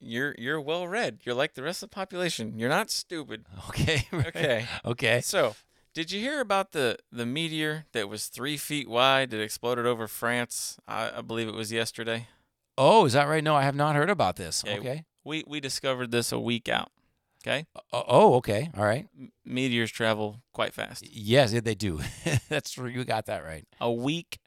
you're you're well read. You're like the rest of the population. You're not stupid. okay, right. Okay. okay. So, did you hear about the the meteor that was three feet wide that exploded over France? I, I believe it was yesterday. Oh, is that right? No, I have not heard about this. Yeah, Okay. We we discovered this a week out. Okay. Uh, oh, oh, okay. All right. Meteors travel quite fast. Yes, they do. That's true. You got that right. A week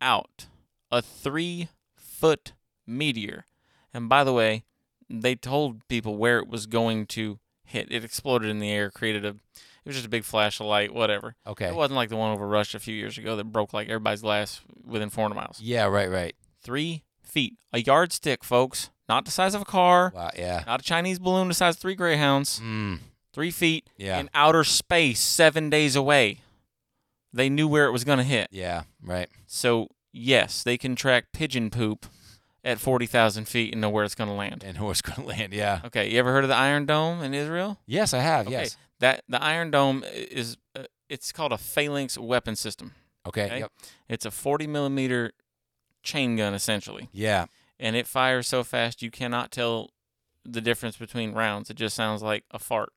out, a three foot meteor. And by the way, they told people where it was going to hit. It exploded in the air, created a. It was just a big flash of light, whatever. Okay. It wasn't like the one over Rush a few years ago that broke like everybody's glass within 400 miles. Yeah. Right. Right. Three feet, a yardstick, folks. Not the size of a car. Wow. Yeah. Not a Chinese balloon the size of three Greyhounds. Mm, Three feet yeah. in outer space, seven days away. They knew where it was going to hit. yeah. Right. So yes, they can track pigeon poop at 40,000 feet and know where it's going to land. And who's going to land? Yeah. Okay, you ever heard of the Iron Dome in Israel? Yes, I have. Okay, Yes. That the Iron Dome is uh, it's called a phalanx weapon system. Okay. Okay. Yep. It's a 40 millimeter chain gun essentially, Yeah. and it fires so fast you cannot tell the difference between rounds. It just sounds like a fart.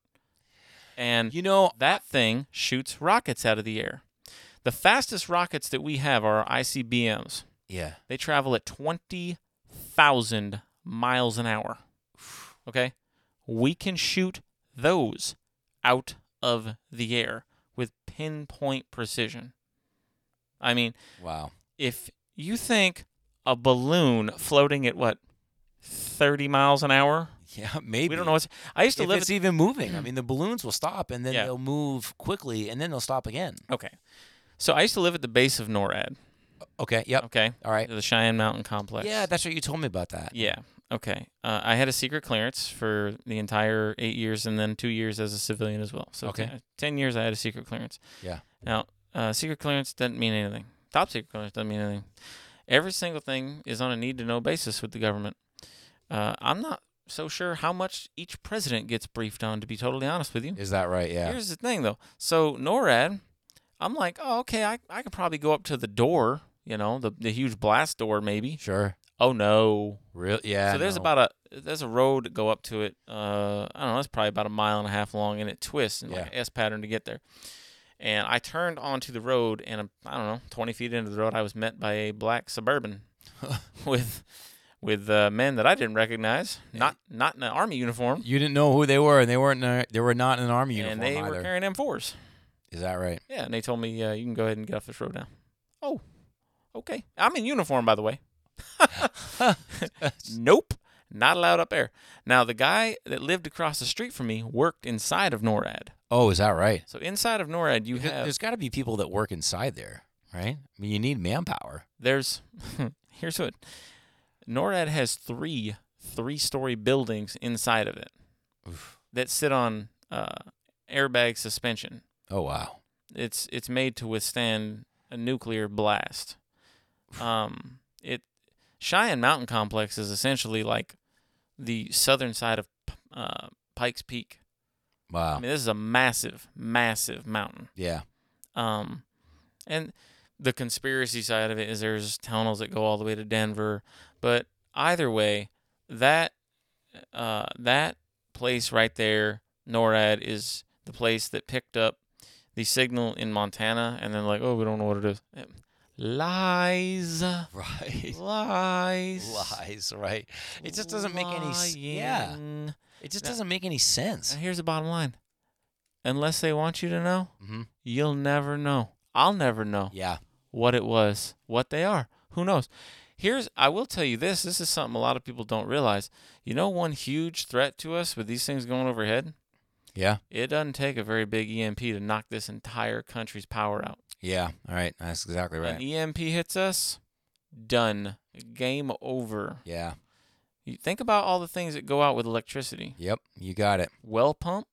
And You know, that thing shoots rockets out of the air. The fastest rockets that we have are ICBMs. yeah. They travel at 20,000 miles an hour. Okay? We can shoot those out of the air with pinpoint precision. I mean, Wow. if you think a balloon floating at what, 30 miles an hour? Yeah. Maybe. We don't know what's. I used to if live it's at, even moving. I mean, the balloons will stop and then Yeah. they'll move quickly and then they'll stop again. Okay. So I used to live at the base of NORAD. Okay. Yep. Okay. All right. The Cheyenne Mountain Complex. Yeah, that's what you told me about that. Yeah. Okay. Uh, I had a secret clearance for the entire eight years and then two years as a civilian as well. So Okay. ten, years I had a secret clearance. Yeah. Now, uh, secret clearance doesn't mean anything. Top secret clearance doesn't mean anything. Every single thing is on a need to know basis with the government. Uh, I'm not so sure how much each president gets briefed on, to be totally honest with you. Is that right? Yeah. Here's the thing, though. So NORAD, I'm like, oh, okay, I, I could probably go up to the door, you know, the, the huge blast door, maybe. Sure. Oh, no. Real? Yeah. so there's no. about a there's a road to go up to it. Uh, I don't know. It's probably about a mile and a half long, and it twists in like an S pattern to get there. And I turned onto the road, and um, I don't know, 20 feet into the road, I was met by a black suburban with with uh, men that I didn't recognize, not not in an army uniform, You didn't know who they were, and they weren't. A, they were not in an army uniform and they either. were carrying M4s. Is that right? Yeah, and they told me, uh, you can go ahead and get off this road now. Oh, okay. I'm in uniform, by the way. nope, not allowed up there. Now, the guy that lived across the street from me worked inside of NORAD. Oh, is that right? So inside of NORAD, you have There's got to be people that work inside there, right? I mean, you need manpower. there's here's what NORAD has three three-story buildings inside of it Oof. that sit on uh, airbag suspension. Oh wow. it's it's made to withstand a nuclear blast. Um, it Cheyenne Mountain Complex is essentially like the southern side of uh, Pikes Peak. Wow. I mean, this is a massive, massive mountain. Yeah. Um, and the conspiracy side of it is there's tunnels that go all the way to Denver, but either way, that uh, that place right there, NORAD, is the place that picked up the signal in Montana, and then like, oh, we don't know what it is. Lies, Right. lies, Lies. Right. It just doesn't make any. s- Yeah. It just Now- doesn't make any sense. And here's the bottom line: unless they want you to know, hmm you'll never know. I'll never know. Yeah. what it was, what they are. Who knows? Here's I will tell you this, this is something a lot of people don't realize. You know one huge threat to us with these things going overhead? Yeah. It doesn't take a very big EMP to knock this entire country's power out. Yeah. All right. That's exactly right. An EMP hits us, done. Game over. Yeah. You think about all the things that go out with electricity. Yep. You got it. Well pump,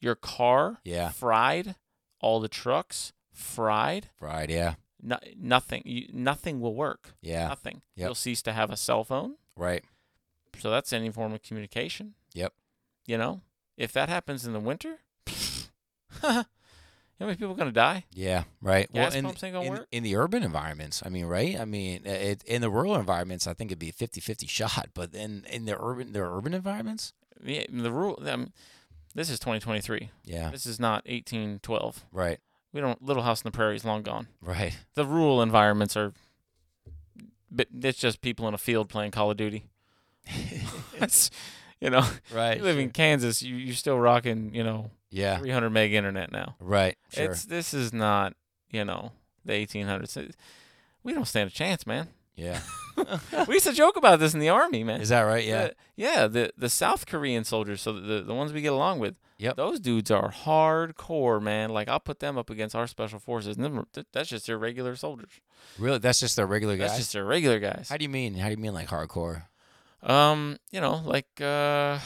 your car Yeah. fried, all the trucks fried. Fried. Yeah. No, nothing. You, nothing will work. Yeah. Nothing. Yep. You'll cease to have a cell phone. Right. So that's any form of communication. Yep. You know, if that happens in the winter, how many people going to die? Yeah, right. Gas in, pumps ain't gonna in, work? in the urban environments, I mean, right? I mean, it, in the rural environments, I think it'd be a 50-50 shot, but in in the urban the urban environments, Yeah, the. Um, this is 2023. yeah, This is not 1812. right, We don't. Little House on the Prairie is long gone. right, The rural environments are. But it's just people in a field playing Call of Duty. You know, right. you live in Kansas, you you're still rocking, you know, yeah, 300 meg internet now. right, sure, It's this is not, you know, the 1800s. We don't stand a chance, man. yeah. we used to joke about this in the army, man. Is that right? Yeah, The- yeah. The the South Korean soldiers, so the the ones we get along with. Yep. Those dudes are hardcore, man. Like I'll put them up against our special forces. And them, that's just their regular soldiers. really. That's just their regular guys. That's just their regular guys. How do you mean? How do you mean like hardcore? Um, you know, like uh,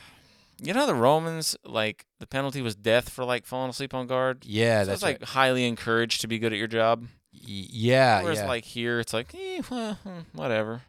you know the Romans, like the penalty was death for like falling asleep on guard. Yeah, so that's it's like right. highly encouraged to be good at your job. Y- yeah, Whereas yeah. like here, it's like, eh, well, hmm, whatever.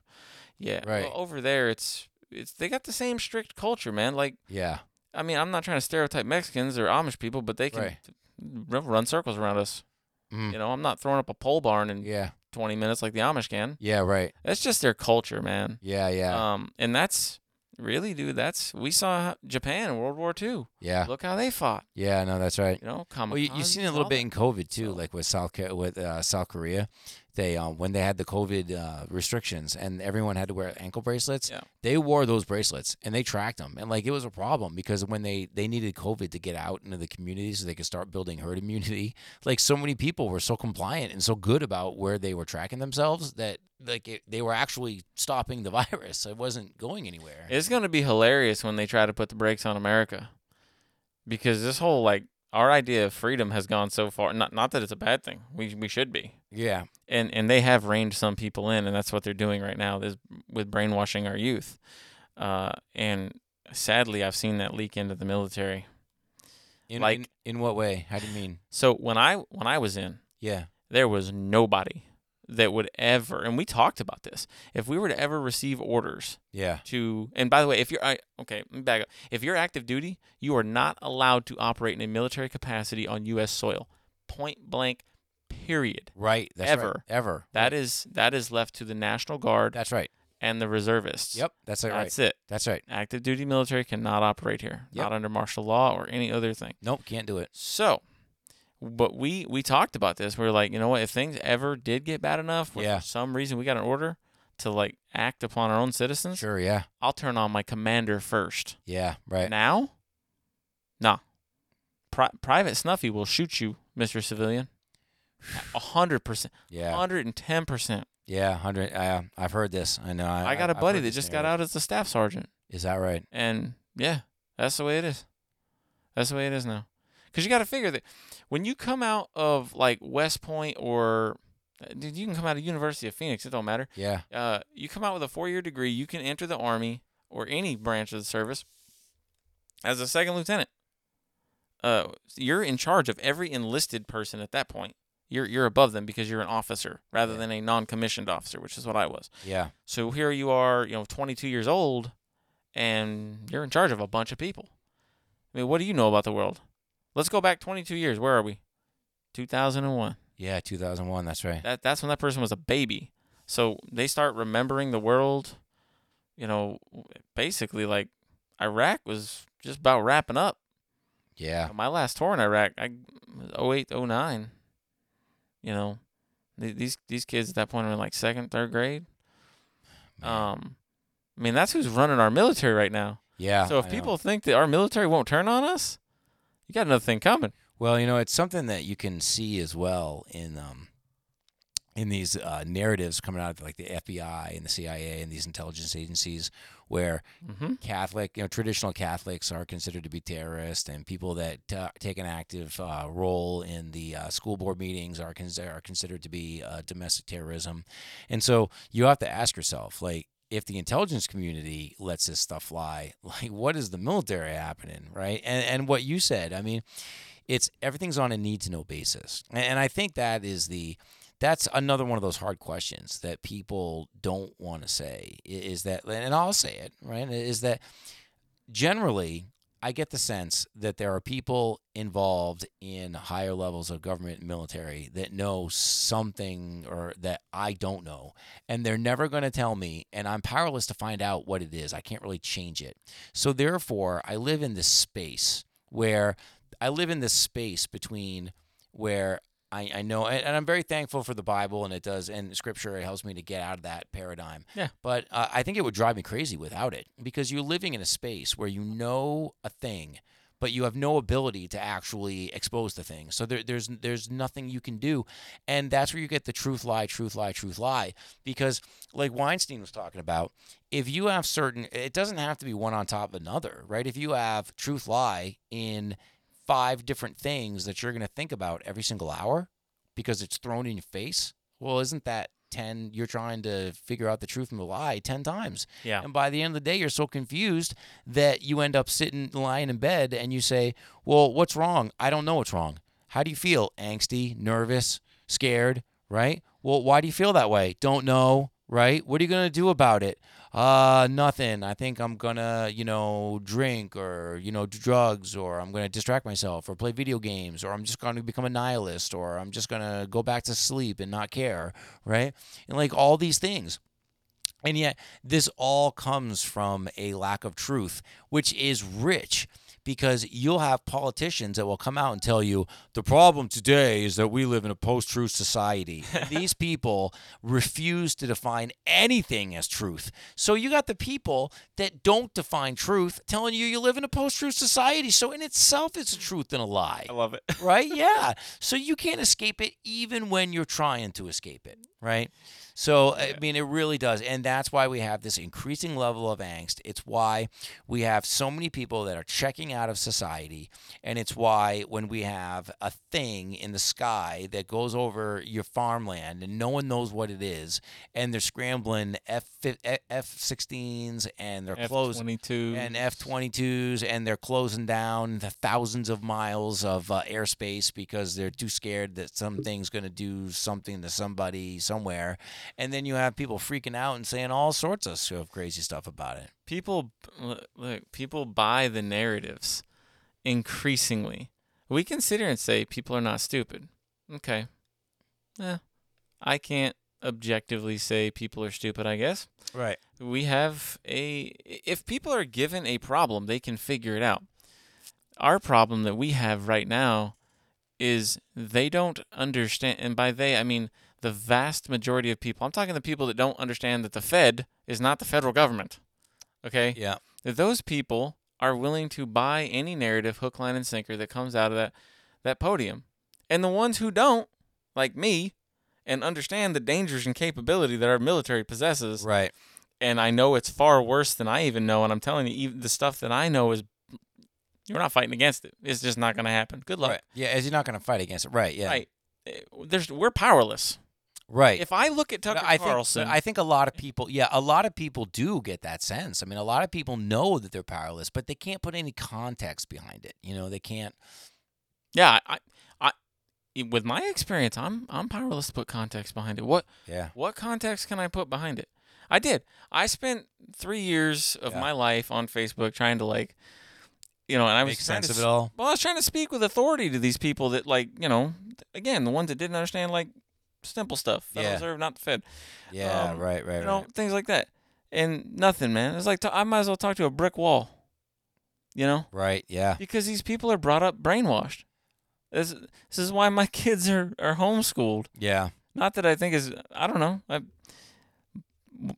Yeah. Right. Well, over there, it's it's they got the same strict culture, man. Like, yeah, I mean, I'm not trying to stereotype Mexicans or Amish people, but they can Right. run circles around us. mm, You know, I'm not throwing up a pole barn and yeah, 20 minutes like the Amish can. yeah, right, That's just their culture, man. yeah, yeah, Um, and that's really, dude. That's we saw Japan in World War II. yeah, Look how they fought. yeah. No, that's right. You know, Well, you, you've seen it a little bit in COVID too, like with South with uh, South Korea. They um, when they had the COVID uh, restrictions and everyone had to wear ankle bracelets. Yeah. They wore those bracelets and they tracked them, and like it was a problem because when they they needed COVID to get out into the community so they could start building herd immunity, like so many people were so compliant and so good about where they were tracking themselves that like it, they were actually stopping the virus. It wasn't going anywhere. It's gonna be hilarious when they try to put the brakes on America, because this whole like our idea of freedom has gone so far. Not not that it's a bad thing. We we should be, yeah, and and they have reined some people in, and that's what they're doing right now. Is with brainwashing our youth, uh, and sadly, I've seen that leak into the military. in, Like- in in what way? How do you mean? So when I when I was in, Yeah, there was nobody that would ever, and we talked about this. If we were to ever receive orders yeah, to and by the way if you're I, okay let me back up if you're active duty you are not allowed to operate in a military capacity on u.s soil point blank period right. That's right. Ever. ever. that is that is left to the national guard That's right. and the reservists Yep, that's right. right. that's it That's right. active duty military cannot operate here Yep. not under martial law or any other thing Nope, can't do it. so but we we talked about this we are like you know what if things ever did get bad enough Yeah. for some reason we got an order to like act upon our own citizens Sure, yeah. i'll turn on my commander first Yeah, right. Now? Nah. Pri- Private Snuffy will shoot you, Mr. Civilian. A hundred percent. Yeah. hundred and ten percent. Yeah, 100 uh, I've heard this. I know. I, I got a buddy that just got out as a staff sergeant. Is that right? And yeah, that's the way it is. That's the way it is now. Because you got to figure that when you come out of like West Point or dude, you can come out of University of Phoenix. It don't matter. Yeah. Uh, you come out with a four-year degree, you can enter the Army or any branch of the service as a second lieutenant. Uh, you're in charge of every enlisted person at that point. You're you're above them because you're an officer rather Yeah. than a non-commissioned officer, which is what I was. Yeah. So here you are, you know, 22 years old, and you're in charge of a bunch of people. I mean, what do you know about the world? Let's go back 22 years. Where are we? 2001. Yeah, 2001, that's right. That that's when that person was a baby. So they start remembering the world. You know, basically like Iraq was just about wrapping up. Yeah. My last tour in Iraq, I was 08, 09. You know, th- these these kids at that point are in like second, third grade. Um, I mean, that's who's running our military right now. yeah. so if people think that our military won't turn on us, you got another thing coming. Well, you know, it's something that you can see as well in um in these uh, narratives coming out of like the FBI and the CIA and these intelligence agencies where Mm-hmm. Catholic, you know, traditional Catholics are considered to be terrorists, and people that uh, take an active uh, role in the uh, school board meetings are, cons- are considered to be uh, domestic terrorism. And so you have to ask yourself, like, if the intelligence community lets this stuff fly, like, what is the military happening, right? And and what you said, I mean, it's everything's on a need to know basis, and, and I think that is the that's another one of those hard questions that people don't want to say is that and I'll say it right is that generally I get the sense that there are people involved in higher levels of government and military that know something or that I don't know and they're never going to tell me and I'm powerless to find out what it is. I can't really change it. So therefore I live in this space where I live in this space between where I, I know, and, and I'm very thankful for the Bible, and it does, and Scripture it helps me to get out of that paradigm. Yeah. But uh, I think it would drive me crazy without it because you're living in a space where you know a thing, but you have no ability to actually expose the thing. So there, there's there's nothing you can do, and that's where you get the truth lie, truth lie, truth lie. Because like Weinstein was talking about, if you have certain, it doesn't have to be one on top of another, right? If you have truth lie in five different things that you're going to think about every single hour because it's thrown in your face, well, isn't that 10? You're trying to figure out the truth from the lie 10 times. Yeah. And by the end of the day, you're so confused that you end up sitting, lying in bed, and you say, Well, what's wrong? I don't know what's wrong. How do you feel? Angsty, nervous, scared, right? Well, why do you feel that way? Don't know, right? What are you going to do about it? Uh, nothing. I think I'm gonna, you know, drink or, you know, do drugs or I'm gonna distract myself or play video games or I'm just gonna become a nihilist or I'm just gonna go back to sleep and not care, right? And like all these things. And yet, this all comes from a lack of truth, which is rich because you'll have politicians that will come out and tell you the problem today is that we live in a post truth society. These people refuse to define anything as truth. So you got the people that don't define truth telling you you live in a post truth society. So in itself, it's a truth and a lie I love it. right? Yeah. So you can't escape it even when you're trying to escape it, right? So I mean, it really does, and that's why we have this increasing level of angst. It's why we have so many people that are checking out of society, and it's why when we have a thing in the sky that goes over your farmland and no one knows what it is, and they're scrambling F F sixteens and they're closing F22. and F 22s, and they're closing down the thousands of miles of uh, airspace because they're too scared that something's going to do something to somebody somewhere. And then you have people freaking out and saying all sorts of sort of crazy stuff about it. people look, people buy the narratives increasingly. We can sit here and say people are not stupid. Okay. Eh, I can't objectively say people are stupid, I guess. Right. We have a if people are given a problem, they can figure it out. Our problem that we have right now is they don't understand and by they I mean the vast majority of people. I'm talking the people that don't understand that the Fed is not the federal government. Okay? Yeah. that those people are willing to buy any narrative hook line and sinker that comes out of that that podium and the ones who don't like me and understand the dangers and capability that our military possesses Right. and i know it's far worse than i even know and i'm telling you even the stuff that i know is you're not fighting against it it's just not going to happen good luck Right. Yeah. As you're not going to fight against it. Right. Yeah. right Eh, there's we're powerless Right. if i look at tucker I think carlson I think a lot of people, yeah, a lot of people do get that sense. I mean, a lot of people know that they're powerless, but they can't put any context behind it. You know, they can't. yeah I, I with my experience i'm i'm powerless to put context behind it what Yeah. What context can I put behind it? I did. I spent three years of Yeah. my life on Facebook trying to like, you know, and I was Make sense to of it all. Well, I was trying to speak with authority to these people that, like, you know, again, the ones that didn't understand like simple stuff. Federal Yeah. Reserve, not the Fed. Yeah. Um, right. Right. you know, right. things like that. And nothing, man. It's like t- I might as well talk to a brick wall. You know, Right. Yeah. because these people are brought up brainwashed. This, this is why my kids are, are homeschooled. Yeah. Not that I think is I don't know. I,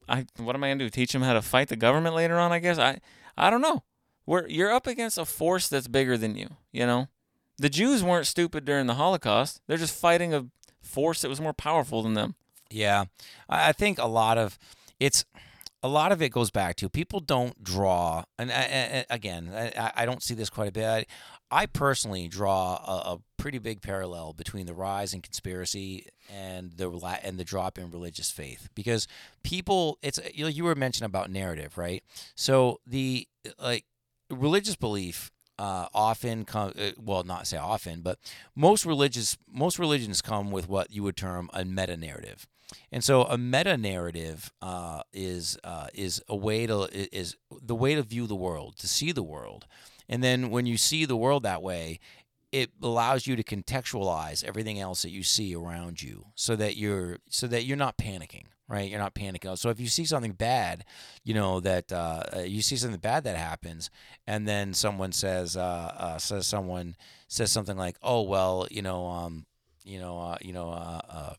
I what am I gonna do? Teach them how to fight the government later on? I guess I I don't know. We're you're up against a force that's bigger than you. You know, the Jews weren't stupid during the Holocaust. They're just fighting a force that was more powerful than them. Yeah, I think a lot of it's a lot of it goes back to people don't draw, and again, I, I don't see this quite a bit. I, I personally draw a, a pretty big parallel between the rise in conspiracy and the and the drop in religious faith because people, it's you, know, you were mentioning about narrative, right? So the like religious belief uh, often come uh, well not say often but most religious most religions come with what you would term a meta narrative and so a meta narrative uh, is uh, is a way to is the way to view the world to see the world. And then when you see the world that way it allows you to contextualize everything else that you see around you so that you're so that you're not panicking right? You're not panicking so if you see something bad you know that uh, you see something bad that happens and then someone says uh, uh, says someone says something like oh well you know um, you know uh, you know uh, uh,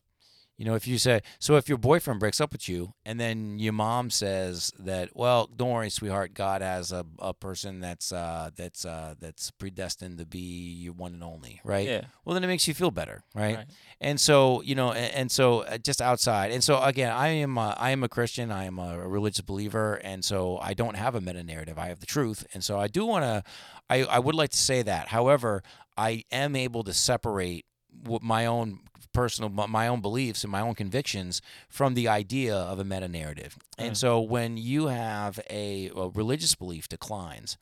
you know, if you say, so if your boyfriend breaks up with you and then your mom says that, well, don't worry, sweetheart, God has a, a person that's uh, that's uh, that's predestined to be your one and only, right? Yeah. Well, then it makes you feel better, right? Right. And so, you know, and, and so uh, just outside, and so again, I am a, I am a Christian, I am a religious believer, and so I don't have a meta narrative, I have the truth, and so I do want to, I I would like to say that. However, I am able to separate what my own personal my own beliefs and my own convictions from the idea of a meta narrative. And Mm. so when you have a, a religious belief declines,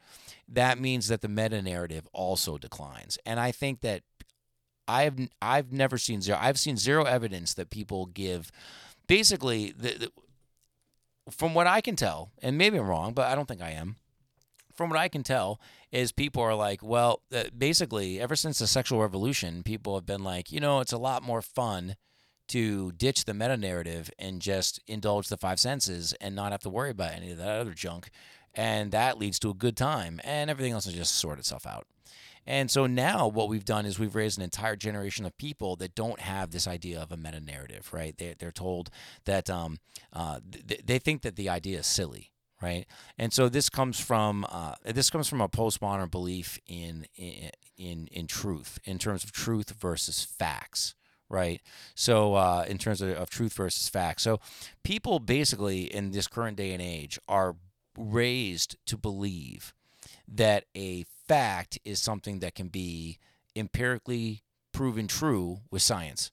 that means that the meta narrative also declines. And I think that I've I've never seen zero I've seen zero evidence that people give basically the, the from what I can tell, and maybe I'm wrong, but I don't think I am from what I can tell, is people are like, well, uh, basically, ever since the sexual revolution, people have been like, you know, it's a lot more fun to ditch the meta narrative and just indulge the five senses and not have to worry about any of that other junk. And that leads to a good time, and everything else will just sort itself out. And so now what we've done is we've raised an entire generation of people that don't have this idea of a meta narrative, right? They, they're told that um, uh, th- they think that the idea is silly right? And so this comes from uh, this comes from a postmodern belief in in in truth, in terms of truth versus facts, right? So uh, in terms of, of truth versus facts, so people basically in this current day and age are raised to believe that a fact is something that can be empirically proven true with science,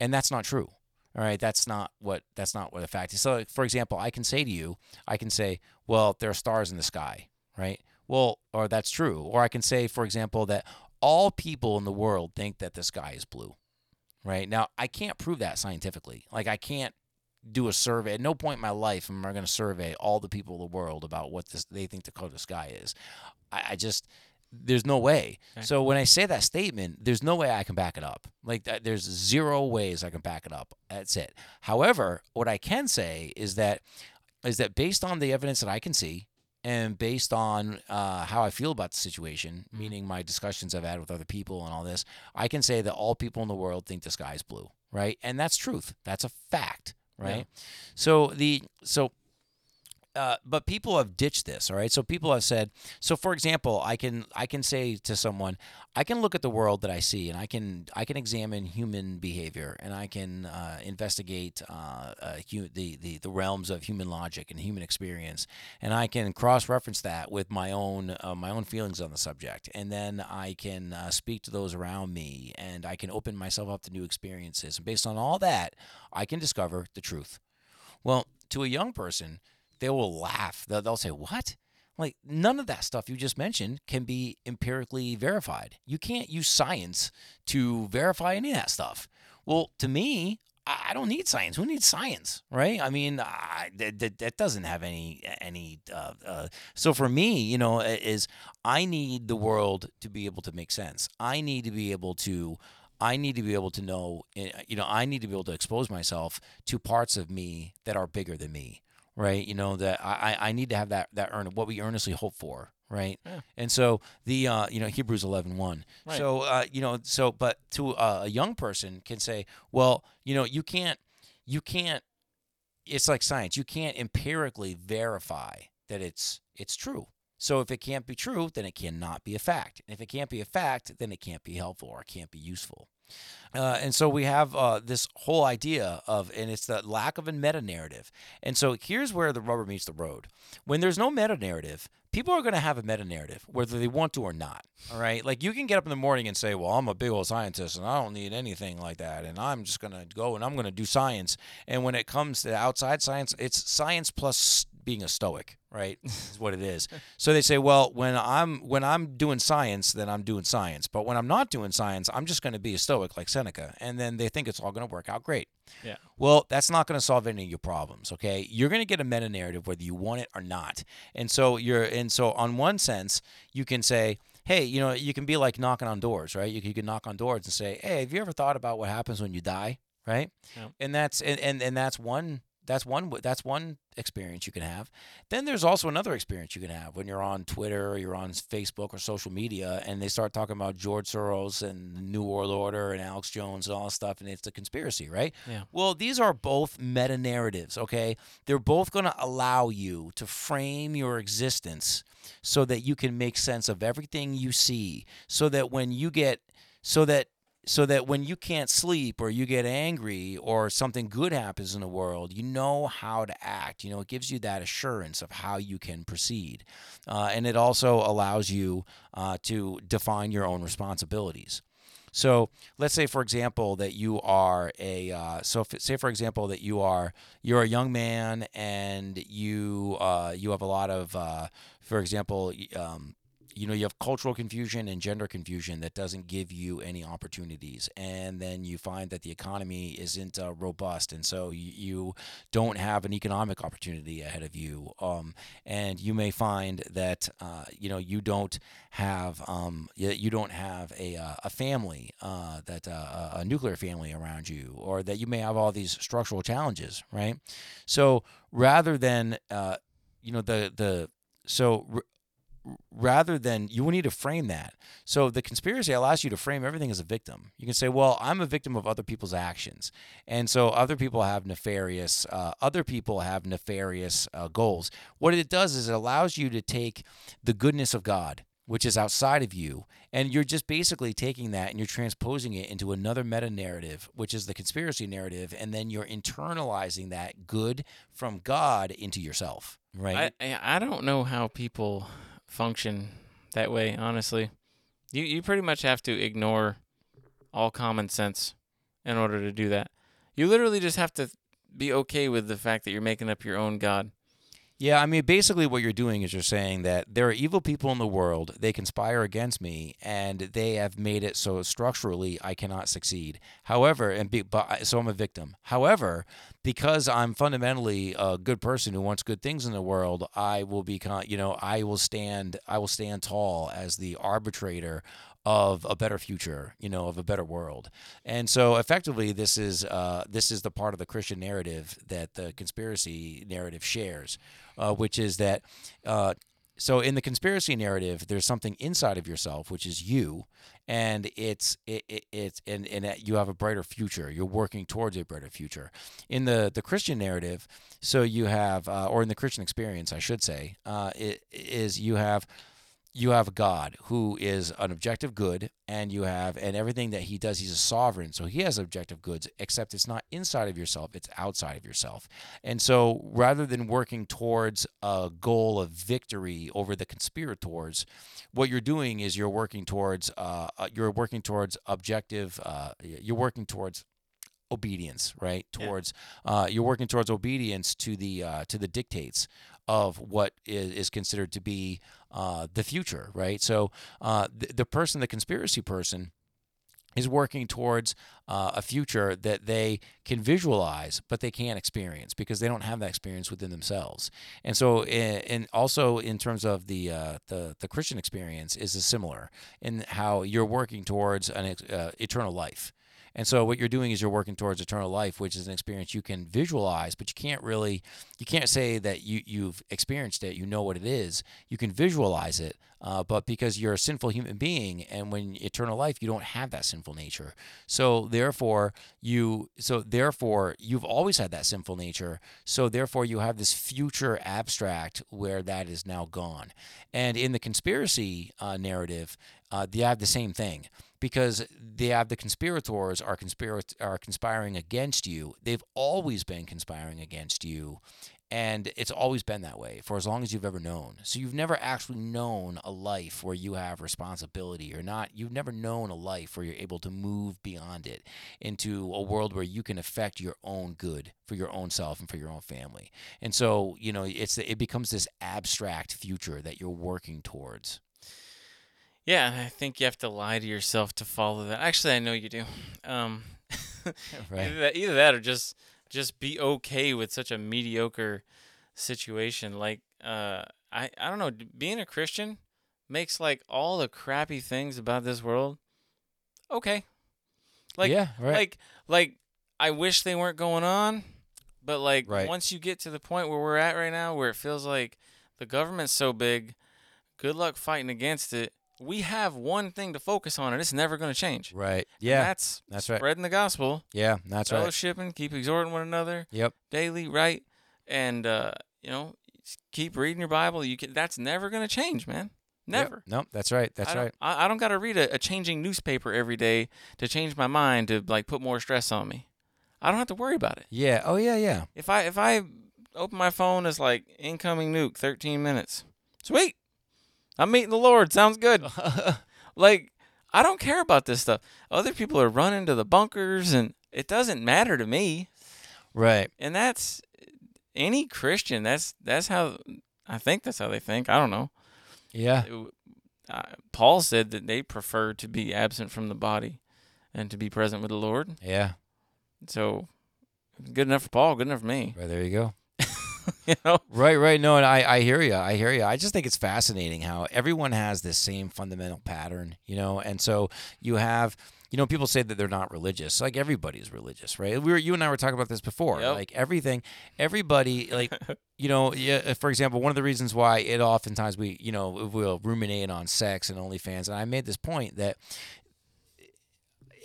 and that's not true. All right, that's not what that's not what the fact is. So, for example, I can say to you, I can say, well, there are stars in the sky, right? Well, or that's true. Or I can say, for example, that all people in the world think that the sky is blue, right? Now, I can't prove that scientifically. Like, I can't do a survey. At no point in my life am I going to survey all the people of the world about what this, they think the color of the sky is. I, I just there's no way. Okay. So when I say that statement, there's no way I can back it up. Like there's zero ways I can back it up. That's it. However, what I can say is that is that based on the evidence that I can see and based on uh, how I feel about the situation, meaning my discussions I've had with other people and all this, I can say that all people in the world think the sky is blue, right? And that's truth. That's a fact, right? So the so uh, but people have ditched this all right? So people have said so for example i can i can say to someone i can look at the world that i see and i can i can examine human behavior and i can uh, investigate uh, uh, the, the the realms of human logic and human experience and i can cross-reference that with my own uh, my own feelings on the subject. And then i can speak to those around me and i can open myself up to new experiences. And based on all that i can discover the truth. Well to a young person they will laugh. They'll, they'll say, What? Like, none of that stuff you just mentioned can be empirically verified. You can't use science to verify any of that stuff. Well, to me, I don't need science. Who needs science, right? I mean, I, that, that, that doesn't have any any. Uh, uh, so for me, you know, is I need the world to be able to make sense. I need to be able to. I need to be able to know. eh, You know, I need to be able to expose myself to parts of me that are bigger than me right? You know that I I need to have that that earn what we earnestly hope for, right? Yeah. And so the uh, you know Hebrews 11, 1. Right. So uh, you know so but to uh, a young person can say, well, you know you can't you can't. It's like science. You can't empirically verify that it's it's true. So if it can't be true, then it cannot be a fact. And if it can't be a fact, then it can't be helpful or it can't be useful. Uh, and so we have uh, this whole idea of, and it's the lack of a meta narrative. And so here's where the rubber meets the road. When there's no meta narrative, people are going to have a meta narrative, whether they want to or not. All right. Like you can get up in the morning and say, well, I'm a big old scientist and I don't need anything like that. And I'm just going to go and I'm going to do science. And when it comes to outside science, it's science plus being a stoic, right? is what it is. So they say, well, when I'm when I'm doing science, then I'm doing science. But when I'm not doing science, I'm just going to be a stoic like Seneca. And then they think it's all going to work out great. Yeah. Well, that's not going to solve any of your problems, okay? You're going to get a meta narrative whether you want it or not. And so you're and so on one sense, you can say, hey, you know, you can be like knocking on doors, right? You, you can knock on doors and say, hey, have you ever thought about what happens when you die, right? And that's and, and and that's one that's one that's one experience you can have. Then there's also another experience you can have when you're on Twitter or you're on Facebook or social media and they start talking about George Soros and the New World Order and Alex Jones and all this stuff and it's a conspiracy, right? Yeah. Well, these are both meta narratives, okay? They're both going to allow you to frame your existence so that you can make sense of everything you see so that when you get so that so that when you can't sleep or you get angry or something good happens in the world, you know how to act. You know, it gives you that assurance of how you can proceed. Uh, and it also allows you uh, to define your own responsibilities. So let's say, for example, that you are a uh, so if, say for example that you are you're a young man and you uh, you have a lot of uh, for example um, you know you have cultural confusion and gender confusion that doesn't give you any opportunities. And then you find that the economy isn't uh, robust. And so you, you, don't have an economic opportunity ahead of you. Um, and you may find that uh, you know you don't have um, you, don't have a, uh, a family uh, that uh, a nuclear family around you or that you may have all these structural challenges right? So rather than uh, you know the the so rather than you need to frame that. So the conspiracy allows you to frame everything as a victim. You can say, "Well, I'm a victim of other people's actions," and so other people have nefarious, uh, other people have nefarious uh, goals. What it does is it allows you to take the goodness of God. Which is outside of you, and you're just basically taking that and you're transposing it into another meta narrative, which is the conspiracy narrative, and then you're internalizing that good from God into yourself, right? I I don't know how people function that way, honestly. You you pretty much have to ignore all common sense in order to do that. You literally just have to be okay with the fact that you're making up your own god. Yeah, I mean, basically, what you're doing is you're saying that there are evil people in the world. They conspire against me, and they have made it so structurally I cannot succeed. However, and be, but so I'm a victim. However, because I'm fundamentally a good person who wants good things in the world, I will become, you know, I will stand, I will stand tall as the arbitrator of a better future, you know, of a better world. And so effectively this is uh, this is the part of the Christian narrative that the conspiracy narrative shares, uh, which is that uh, so in the conspiracy narrative there's something inside of yourself which is you and it's it, it, it's and, and you have a brighter future you're working towards a brighter future in the the christian narrative so you have uh, or in the christian experience i should say uh, it is you have you have God who is an objective good, and you have, and everything that he does, he's a sovereign. So he has objective goods, except it's not inside of yourself, it's outside of yourself. And so rather than working towards a goal of victory over the conspirators, what you're doing is you're working towards, uh, uh you're working towards objective, uh, you're working towards obedience right towards yeah. uh, you're working towards obedience to the uh, to the dictates of what is, is considered to be uh, the future, right? So uh, the, the person, the conspiracy person, is working towards uh, a future that they can visualize, but they can't experience because they don't have that experience within themselves. And so, and also in terms of the uh, the the Christian experience is similar in how you're working towards an uh, eternal life. And so what you're doing is you're working towards eternal life, which is an experience you can visualize, but you can't really you can't say that you you've experienced it, you know what it is. You can visualize it, uh, but because you're a sinful human being, and when eternal life, you don't have that sinful nature. So therefore, you so therefore you've always had that sinful nature. So therefore, you have this future abstract where that is now gone. And in the conspiracy uh, narrative, uh, they have the same thing because they have the conspirators are conspir- are conspiring against you. They've always been conspiring against you, and it's always been that way for as long as you've ever known. So you've never actually known a life where you have responsibility or not. You've never known a life where you're able to move beyond it into a world where you can affect your own good for your own self and for your own family. And so, you know, it's it becomes this abstract future that you're working towards. Yeah, I think you have to lie to yourself to follow that. Actually, I know you do. Um, Right. either, that, either that or just just be okay with such a mediocre situation. Like, uh, I I don't know. Being a Christian makes like all the crappy things about this world okay. Like, yeah, right. like like I wish they weren't going on, but like Right. once you get to the point where we're at right now, where it feels like the government's so big, good luck fighting against it. We have one thing to focus on, and it's never going to change. right. And Yeah. that's that's right. spreading the gospel, Yeah, that's right. fellowshipping, keep exhorting one another Yep. daily, right? And uh, you know, keep reading your Bible. You can. That's never going to change, man. Yep. Never. No, that's right. That's I right. I, I don't got to read a, a changing newspaper every day to change my mind to like put more stress on me. I don't have to worry about it. Yeah. Oh yeah, yeah. If I if I open my phone, it's like incoming nuke, 13 minutes. Sweet. I'm meeting the Lord. Sounds good. like I don't care about this stuff. Other people are running to the bunkers, and it doesn't matter to me. right. And that's any Christian. That's that's how I think. That's how they think. I don't know. Yeah. It- uh, Paul said that they prefer to be absent from the body and to be present with the Lord. Yeah. So, good enough for Paul, good enough for me. Right there you go. you know? Right, right. No, and I, I hear you. I hear you. I just think it's fascinating how everyone has this same fundamental pattern, you know. And so you have, you know, people say that they're not religious. Like everybody's religious, right? We were, you and I were talking about this before. Yep. Like everything, everybody, like, you know, yeah. Uh, for example, one of the reasons why it oftentimes we, you know, we'll ruminate on sex and OnlyFans, and I made this point that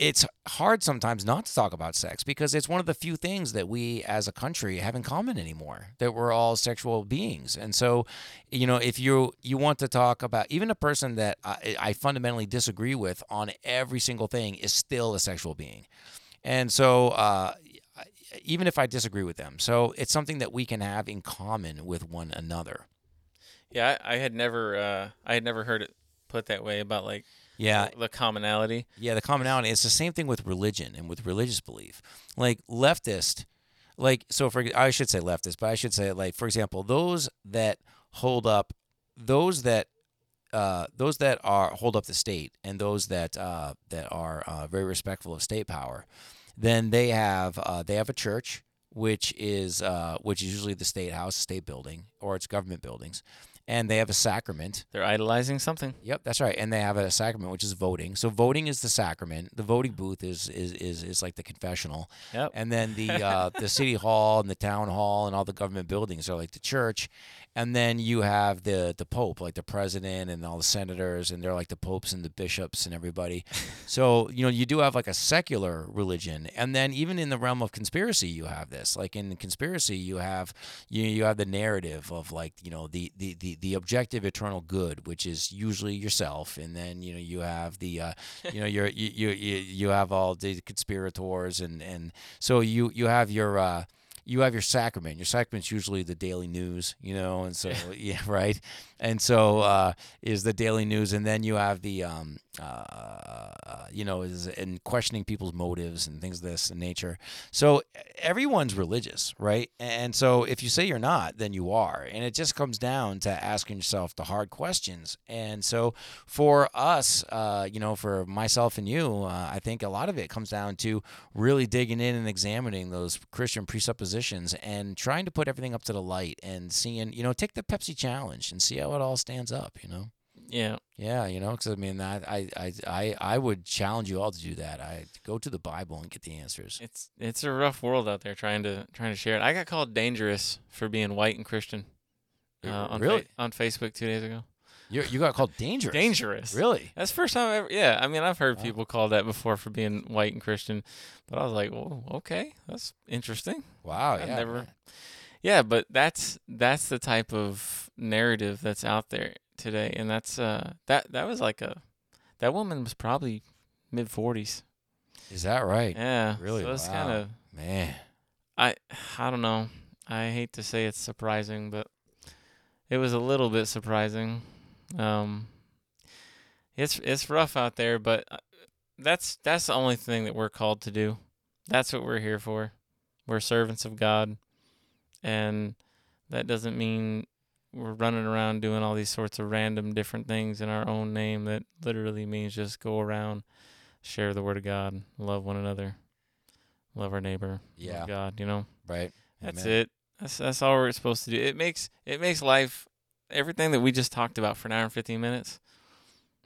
it's hard sometimes not to talk about sex because it's one of the few things that we as a country have in common anymore that we're all sexual beings. And so you know if you you want to talk about even a person that I, I fundamentally disagree with on every single thing is still a sexual being. And so uh, even if i disagree with them so it's something that we can have in common with one another. Yeah, I, I had never, uh, I had never heard it put that way about like yeah the commonality. Yeah, the commonality. It's the same thing with religion and with religious belief. Like leftist, like so for I should say leftist, but I should say like for example, those that hold up, those that uh, those that are hold up the state and those that uh, that are uh, very respectful of state power, then they have uh, they have a church which is uh, which is usually the state house, state building, or it's government buildings, and they have a sacrament They're idolizing something. Yep, that's right. And they have a sacrament, which is voting. So voting is the sacrament. The voting booth is is is, is like the confessional. Yep. And then the uh, the city hall and the town hall and all the government buildings are like the church. And then you have the the pope, like the president and all the senators, and they're like the popes and the bishops and everybody. so you know you do have like a secular religion, and then even in the realm of conspiracy, you have this. Like in conspiracy, you have you you have the narrative of like you know the the the, the objective eternal good, which is usually yourself, and then you know you have the uh, you know you're, you you you you have all the conspirators, and and so you you have your uh, you have your sacrament. Your sacrament's usually the daily news, you know, and so yeah, right. And so uh, is the daily news, and then you have the um, uh, you know, is and questioning people's motives and things of this nature. So everyone's religious, right? And so if you say you're not, then you are, and it just comes down to asking yourself the hard questions. And so for us, uh, you know, for myself and you, uh, I think a lot of it comes down to really digging in and examining those Christian presuppositions and trying to put everything up to the light and seeing, you know, take the Pepsi challenge and see how it all stands up, you know. Yeah. Yeah, you know, because I mean, I, I, I, I, I would challenge you all to do that. I go to the Bible and get the answers. It's it's a rough world out there trying to trying to share it. I got called dangerous for being white and Christian. Uh, on fa- really? on Facebook two days ago. You, you got called dangerous. Dangerous. Really? That's the first time I ever. Yeah, I mean, I've heard Wow. people call that before for being white and Christian, but I was like, well, okay, that's interesting. Wow. I've yeah. never- man. Yeah, but that's that's the type of narrative that's out there today, and that's uh that that was like a that woman was probably mid forties. Is that right? Yeah, Really? So it's Wow. kind of Man. I I don't know. I hate to say it's surprising, but it was a little bit surprising. Um, it's it's rough out there, but uh, that's that's the only thing that we're called to do. That's what we're here for. We're servants of God, and that doesn't mean we're running around doing all these sorts of random different things in our own name. That literally means just go around, share the word of God, love one another, love our neighbor, Yeah. love God. You know. Right. That's Amen. it. That's that's all we're supposed to do. It makes it makes life everything that we just talked about for an hour and fifteen minutes.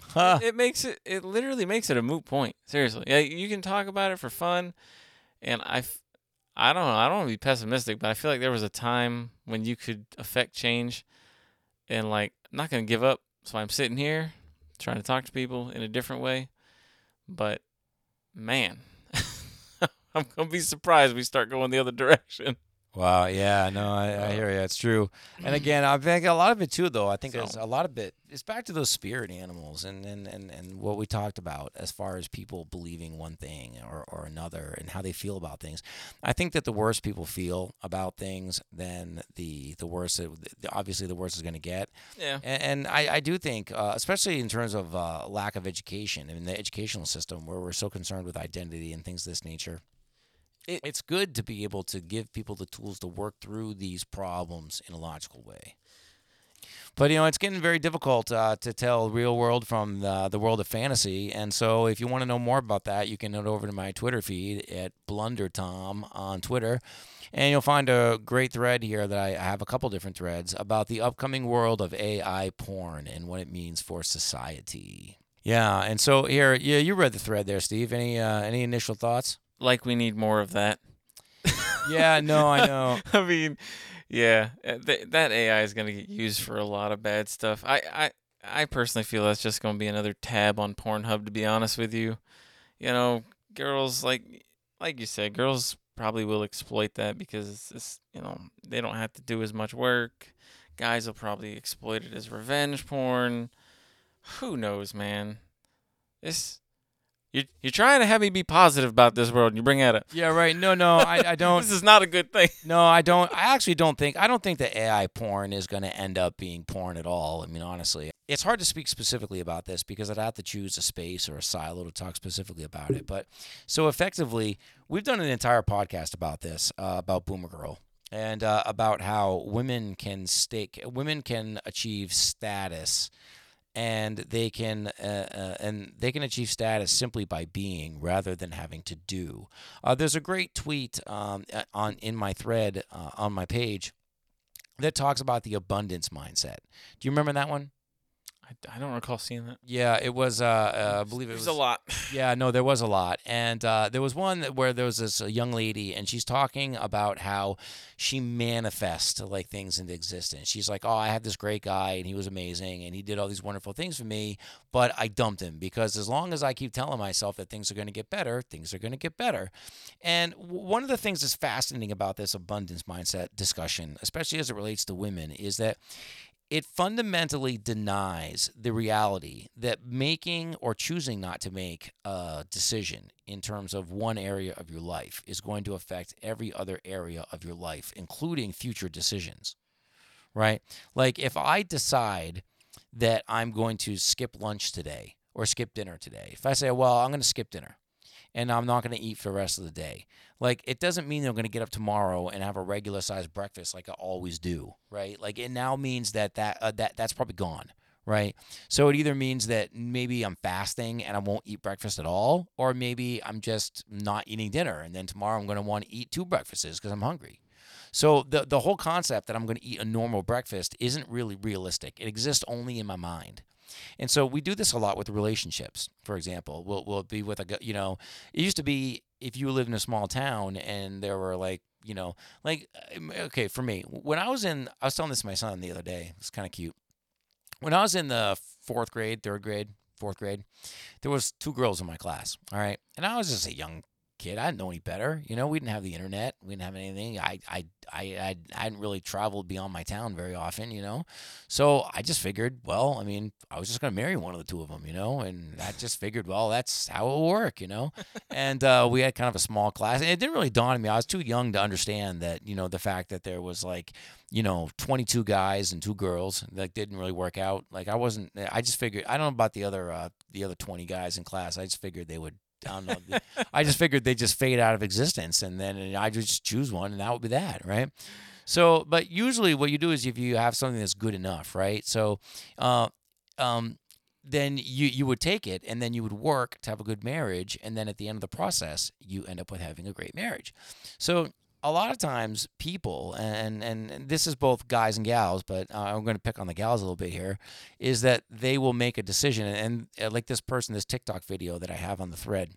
Huh. It makes it it literally makes it a moot point. Seriously. Yeah, you can talk about it for fun and I f- I don't know, I don't want to be pessimistic, but I feel like there was a time when you could affect change and like I'm not going to give up. So I'm sitting here trying to talk to people in a different way. But man, I'm going to be surprised we start going the other direction. Wow. Yeah. No, I, I hear you. It's true. And again, I think a lot of it too, though. I think it's a lot of it. It's back to those spirit animals and, and, and, and what we talked about as far as people believing one thing or, or another and how they feel about things. I think that the worse people feel about things, then the the worse it, obviously the worse it's going to get. Yeah. And, and I, I do think, uh, especially in terms of uh, lack of education in the educational system, where we're so concerned with identity and things of this nature, it, it's good to be able to give people the tools to work through these problems in a logical way. But you know, it's getting very difficult uh, to tell real world from the, the world of fantasy. And so, if you want to know more about that, you can head over to my Twitter feed at BlunderTom on Twitter, and you'll find a great thread here that I have a couple different threads about the upcoming world of AI porn and what it means for society. Yeah, and so here, yeah, you read the thread there, Steve. Any uh, any initial thoughts? Like we need more of that. Yeah, no, I know. I mean, yeah, uh, th- that AI is going to get used for a lot of bad stuff. I, I, I personally feel that's just going to be another tab on Pornhub. To be honest with you, you know, girls like, like you said, girls probably will exploit that because it's just, you know they don't have to do as much work. Guys will probably exploit it as revenge porn. Who knows, man? This. You're, you're trying to have me be positive about this world, and you bring that up. Yeah, right. No, no, I, I don't. This is not a good thing. No, I don't. I actually don't think. I don't think that AI porn is going to end up being porn at all. I mean, honestly, it's hard to speak specifically about this because I'd have to choose a space or a silo to talk specifically about it. But so effectively, we've done an entire podcast about this, uh, about Boomer Girl, and uh, about how women can stake, women can achieve status and they can uh, uh, and they can achieve status simply by being rather than having to do. Uh, there's a great tweet um, on in my thread uh, on my page that talks about the abundance mindset. Do you remember that one? I, I don't recall seeing that. Yeah, it was. Uh, uh, I believe it There's was a lot. yeah, no, there was a lot, and uh, there was one where there was this uh, young lady, and she's talking about how she manifests like things into existence. She's like, "Oh, I had this great guy, and he was amazing, and he did all these wonderful things for me, but I dumped him because as long as I keep telling myself that things are going to get better, things are going to get better." And w- one of the things that's fascinating about this abundance mindset discussion, especially as it relates to women, is that it fundamentally denies the reality that making or choosing not to make a decision in terms of one area of your life is going to affect every other area of your life, including future decisions. Right? Like if I decide that I'm going to skip lunch today or skip dinner today, if I say, well, I'm going to skip dinner and I'm not going to eat for the rest of the day, like it doesn't mean I'm going to get up tomorrow and have a regular sized breakfast like I always do, right? Like it now means that that uh, that that's probably gone, right? So it either means that maybe I'm fasting and I won't eat breakfast at all, or maybe I'm just not eating dinner and then tomorrow I'm going to want to eat two breakfasts because I'm hungry. So the the whole concept that I'm going to eat a normal breakfast isn't really realistic. It exists only in my mind. And so we do this a lot with relationships. For example, we'll we'll be with a you know, it used to be if you lived in a small town and there were like you know like um, okay for me when I was in I was telling this to my son the other day. It's kind of cute. When I was in the fourth grade, third grade, fourth grade, there was two girls in my class. All right, and I was just a young kid. I didn't know any better. You know, we didn't have the internet. We didn't have anything. I, I, I, I, I hadn't really traveled beyond my town very often, you know. So I just figured, well, I mean, I was just going to marry one of the two of them, you know, and I just figured, well, that's how it will work, you know. and uh, we had kind of a small class. And it didn't really dawn on me. I was too young to understand that, you know, the fact that there was like, you know, 22 guys and two girls that didn't really work out. Like I wasn't, I just figured, I don't know about the other, uh, the other 20 guys in class. I just figured they would I. I just figured they just fade out of existence, and then I just choose one, and that would be that, right? So, but usually what you do is if you have something that's good enough, right? So, uh, um, then you you would take it, and then you would work to have a good marriage, and then at the end of the process, you end up with having a great marriage. So a lot of times people and and this is both guys and gals but uh, i'm going to pick on the gals a little bit here is that they will make a decision and, and like this person this tiktok video that i have on the thread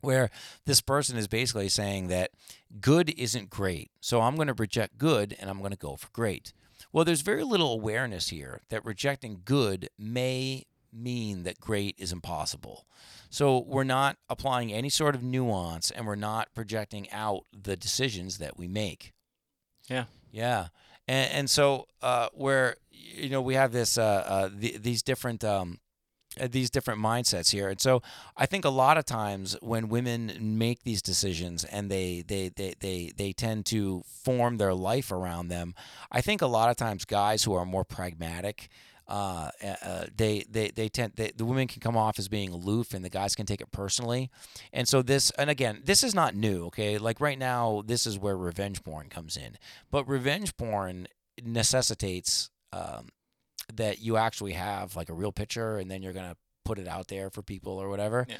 where this person is basically saying that good isn't great so i'm going to reject good and i'm going to go for great. Well there's very little awareness here that rejecting good may mean that great is impossible so we're not applying any sort of nuance and we're not projecting out the decisions that we make. Yeah. Yeah. And, and so uh, where, you know, we have this, uh, uh, the, these different, um, uh, these different mindsets here. And so I think a lot of times when women make these decisions and they they they they, they tend to form their life around them, I think a lot of times guys who are more pragmatic uh, uh, they they they tend they, the women can come off as being aloof and the guys can take it personally. And so this and again this is not new okay? Like right now this is where revenge porn comes in. But revenge porn necessitates um, that you actually have like a real picture and then you're gonna put it out there for people or whatever. Yeah.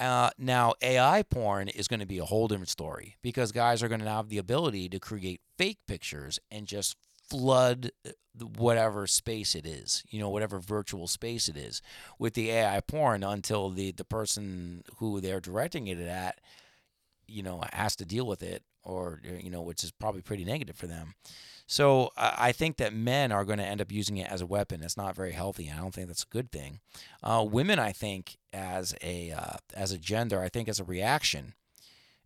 Uh, now, AI porn is going to be a whole different story because guys are going to have the ability to create fake pictures and just flood uh, whatever space it is, you know, whatever virtual space it is with the AI porn until the, the person who they're directing it at, you know, has to deal with it or, you know, which is probably pretty negative for them. So I think that men are going to end up using it as a weapon. It's not very healthy. I don't think that's a good thing. Uh, women, I think, as a uh, as a gender, I think as a reaction,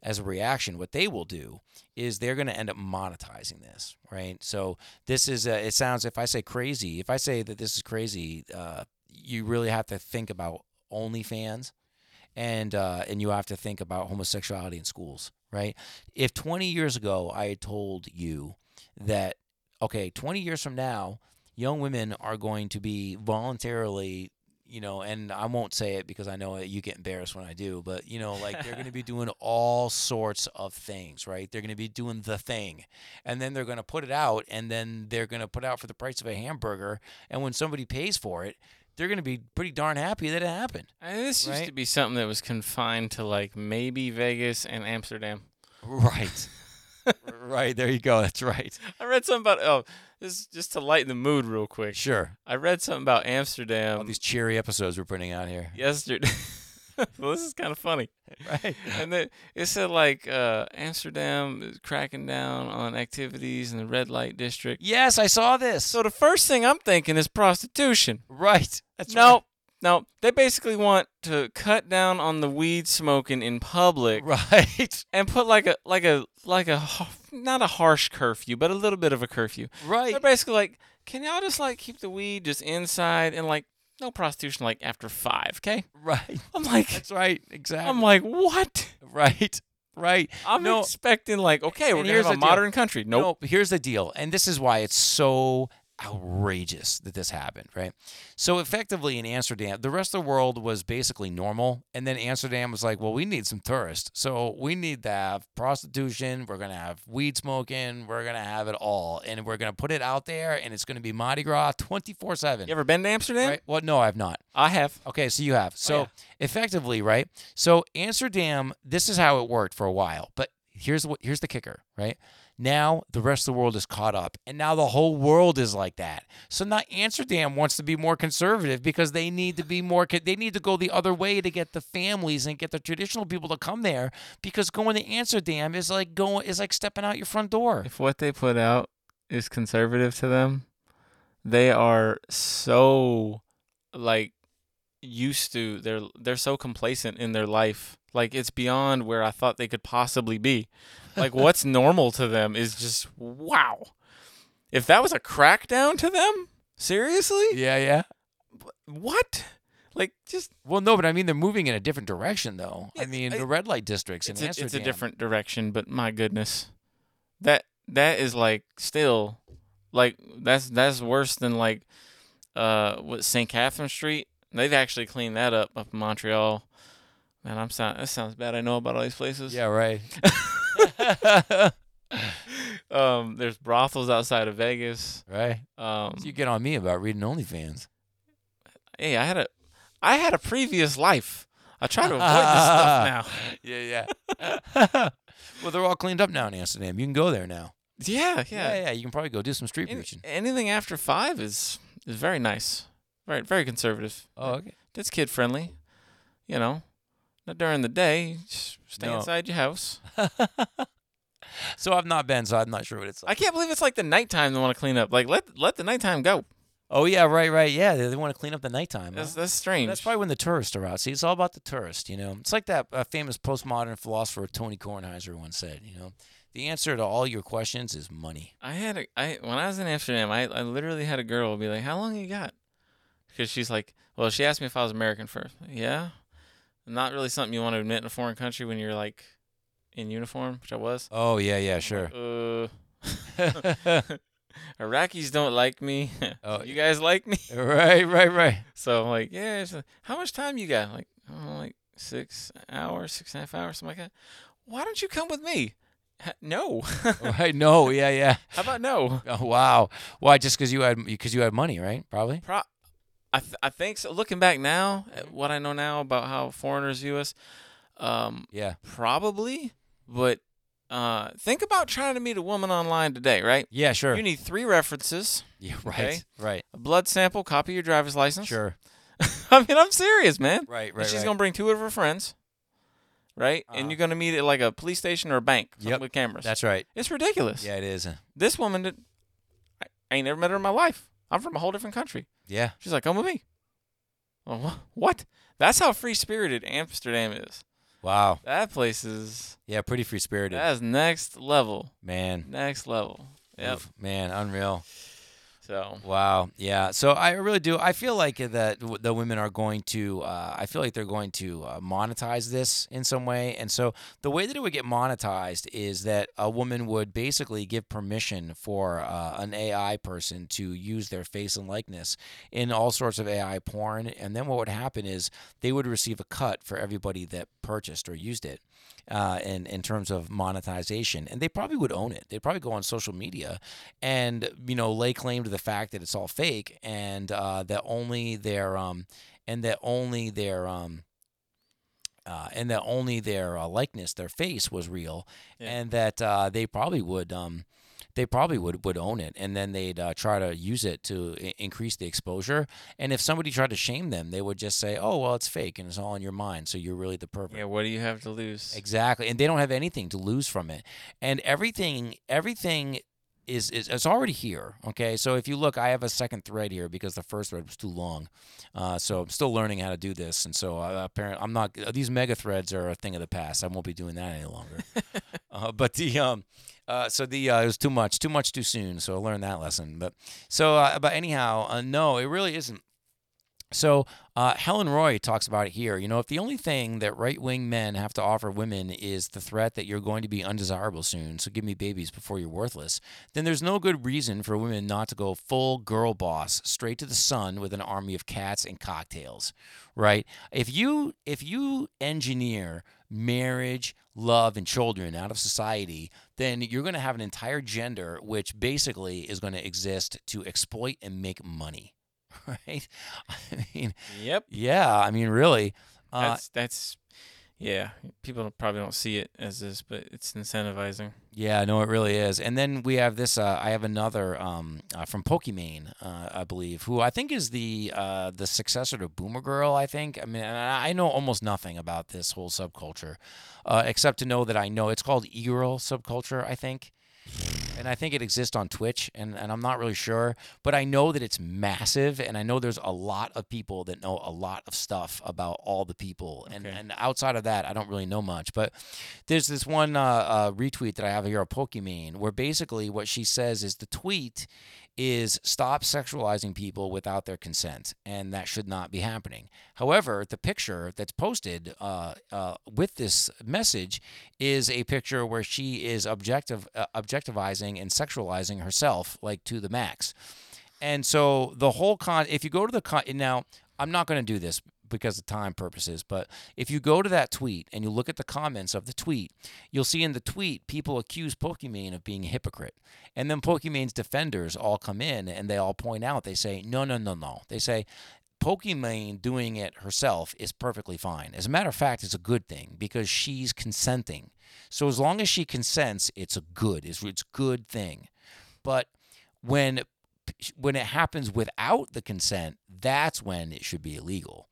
as a reaction, what they will do is they're going to end up monetizing this, right? So this is, a, it sounds, if I say crazy, if I say that this is crazy, uh, you really have to think about OnlyFans and uh, and you have to think about homosexuality in schools, right? If 20 years ago I had told you that, okay, 20 years from now, young women are going to be voluntarily you know, and I won't say it because I know you get embarrassed when I do, but you know, like they're going to be doing all sorts of things, right? They're going to be doing the thing, and then they're going to put it out, and then they're going to put out for the price of a hamburger, and when somebody pays for it, they're going to be pretty darn happy that it happened. And this used to be something that was confined to like maybe Vegas and Amsterdam. Right. right there you go. That's right. I read something about oh, this just to lighten the mood real quick. Sure. I read something about Amsterdam. All these cheery episodes we're putting out here. yesterday. well, this is kind of funny. Right. And then it said like uh, Amsterdam is cracking down on activities in the red light district. Yes, I saw this. So the first thing I'm thinking is prostitution. right. That's no, no, they basically want to cut down on the weed smoking in public Right. and put like a like a like a not a harsh curfew, but a little bit of a curfew. Right. They're basically like, can y'all just like keep the weed just inside and like no prostitution like after five, okay? Right. I'm like, That's right. Exactly. I'm like, what? right. Right. I'm no, expecting like, okay, we're gonna have a the deal. modern country. Nope. No, here's the deal, and this is why it's so outrageous that this happened, right? So effectively in Amsterdam, the rest of the world was basically normal, and then Amsterdam was like, well, we need some tourists, so we need to have prostitution, we're gonna have weed smoking, we're gonna have it all, and we're gonna put it out there, and it's gonna be Mardi Gras twenty four seven. You ever been to Amsterdam? Right? Well, no, I've not. I have. Okay, so you have. Oh, so yeah. effectively, right? So Amsterdam, this is how it worked for a while. But here's what here's the kicker, right? Now the rest of the world is caught up, and now the whole world is like that. So now Amsterdam wants to be more conservative because they need to be more. They need to go the other way to get the families and get the traditional people to come there because going to Amsterdam is like going is like stepping out your front door. If what they put out is conservative to them, they are so like used to they're they're so complacent in their life Like it's beyond where I thought they could possibly be. Like what's normal to them is just wow. If that was a crackdown to them, seriously? Yeah, yeah. What? Like just Well, no, but I mean they're moving in a different direction, though. I mean I- the red light districts in it's a, Amsterdam. it's a different direction, but my goodness. That that is like still like that's that's worse than like uh what St. Catherine Street. They've actually cleaned that up up in Montreal. Man, I'm sound that sounds bad. I know about all these places. Yeah, right. Um, there's brothels outside of Vegas. right. Um, So you get on me about reading OnlyFans. hey, I had a I had a previous life. I try to avoid this stuff now. Yeah, yeah. well, they're all cleaned up now in Amsterdam. You can go there now. Yeah, Yeah, yeah. yeah. You can probably go do some street Any- preaching. anything after five is is very nice. Very very conservative. Oh, okay. It's kid friendly. You know, not during the day. Just stay No. inside your house. So I've not been, so I'm not sure what it's like. I can't believe it's like the nighttime they want to clean up. Like let let the nighttime go. oh yeah, right, right. Yeah, they, they want to clean up the nighttime. That's huh? that's strange. That's probably when the tourists are out. See, it's all about the tourist. You know, it's like that uh, famous postmodern philosopher Tony Kornheiser once said. You know, the answer to all your questions is money. I had a I when I was in Amsterdam, I, I literally had a girl be like, "How long you got?" Because she's like, "Well, she asked me if I was American first. Yeah, not really something you want to admit in a foreign country when you're like in uniform, which I was. Oh yeah, yeah, sure. uh, Iraqis don't like me. Oh, you guys like me? right, right, right. So I'm like, yeah. Like, How much time you got? Like, oh, like six hours, six and a half hours, something like that. Why don't you come with me? No. right. No, yeah, yeah. How about no? Oh, wow. Why? Just because you had because you had money, right? Probably. Pro- I th- I think so. Looking back now, at what I know now about how foreigners view us, um, Yeah. probably. But uh, think about trying to meet a woman online today, right? Yeah. Sure. You need three references: yeah. Right. okay. Right. a blood sample, copy of your driver's license. Sure. I mean, I'm serious, man. Right. And Right. she's right. gonna bring two of her friends, right? Uh-huh. And you're gonna meet at like a police station or a bank Yep. with cameras. That's right. it's ridiculous. Yeah, it is. This woman, did, I, I ain't never met her in my life. I'm from a whole different country. Yeah. She's like, come with me. Oh, what? That's how free spirited Amsterdam is. Wow. That place is Yeah. Pretty free spirited. that is next level. Man. Next level. Yep. Oof, Man. Unreal. So Wow. Yeah. So I really do. I feel like that the women are going to. Uh, I feel like they're going to uh, monetize this in some way. And so the way that it would get monetized is that a woman would basically give permission for uh, an AI person to use their face and likeness in all sorts of AI porn. And then what would happen is they would receive a cut for everybody that purchased or used it. Uh, in in terms of monetization, and they probably would own it. They'd probably go on social media and you know lay claim to the fact that it's all fake and uh, that only their um and that only their um uh, and that only their uh, likeness, their face was real, Yeah. and that uh, they probably would um they probably would would own it, and then they'd uh, try to use it to I- increase the exposure. And if somebody tried to shame them, they would just say, "Oh well, it's fake and it's all in your mind, so you're really the pervert." yeah, what do you have to lose? Exactly, and they don't have anything to lose from it, and everything, everything is is it's already here. Okay, so if you look, I have a second thread here because the first thread was too long, uh, so I'm still learning how to do this, and so uh, apparently I'm not. These mega threads are a thing of the past. I won't be doing that any longer. uh, but the um, uh, so the uh, it was too much, too much, too soon. So I learned that lesson. But so, uh, but anyhow, uh, no, it really isn't. So uh, Helen Roy talks about it here. You know, if the only thing that right wing men have to offer women is the threat that you're going to be undesirable soon, so give me babies before you're worthless, then there's no good reason for women not to go full girl boss straight to the sun with an army of cats and cocktails, right? If you if you engineer marriage, love, and children out of society, then you're going to have an entire gender which basically is going to exist to exploit and make money. Right? I mean, Yep. yeah, I mean, really. Uh, That's that's yeah. People probably don't see it as this, but it's incentivizing. yeah, no, it really is. And then we have this. Uh, I have another um, uh, from Pokimane, uh, I believe, who I think is the uh, the successor to Boomer Girl. I think. I mean, I know almost nothing about this whole subculture, uh, except to know that I know it's called e-girl subculture. I think. And I think it exists on Twitch, and, and I'm not really sure, but I know that it's massive, and I know there's a lot of people that know a lot of stuff about all the people, and Okay. and outside of that, I don't really know much. But there's this one uh, uh, retweet that I have here of Pokimane, where basically what she says is the tweet is stop sexualizing people without their consent, and that should not be happening. However, the picture that's posted uh, uh, with this message is a picture where she is objective uh, objectivizing and sexualizing herself like to the max. And so the whole con if you go to the con now I'm not going to do this because of time purposes, but if you go to that tweet and you look at the comments of the tweet, you'll see in the tweet people accuse Pokimane of being a hypocrite. And then Pokimane's defenders all come in and they all point out, they say, no, no, no, no. They say, Pokimane doing it herself is perfectly fine. As a matter of fact, it's a good thing because she's consenting. So as long as she consents, it's a good. It's it's good thing. But when when it happens without the consent, that's when it should be illegal.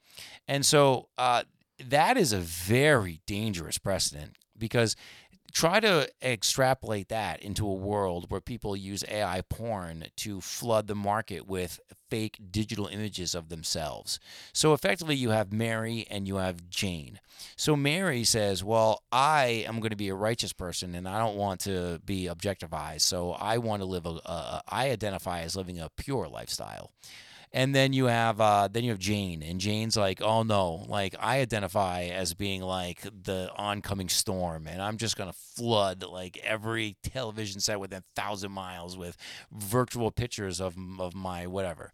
And so uh, that is a very dangerous precedent because try to extrapolate that into a world where people use AI porn to flood the market with fake digital images of themselves. So effectively, you have Mary and you have Jane. So Mary says, Well, I am going to be a righteous person and I don't want to be objectified. So I want to live a, a I identify as living a pure lifestyle. And then you have uh, then you have Jane, and Jane's like, oh no, like I identify as being like the oncoming storm, and I'm just gonna flood like every television set within a thousand miles with virtual pictures of of my whatever.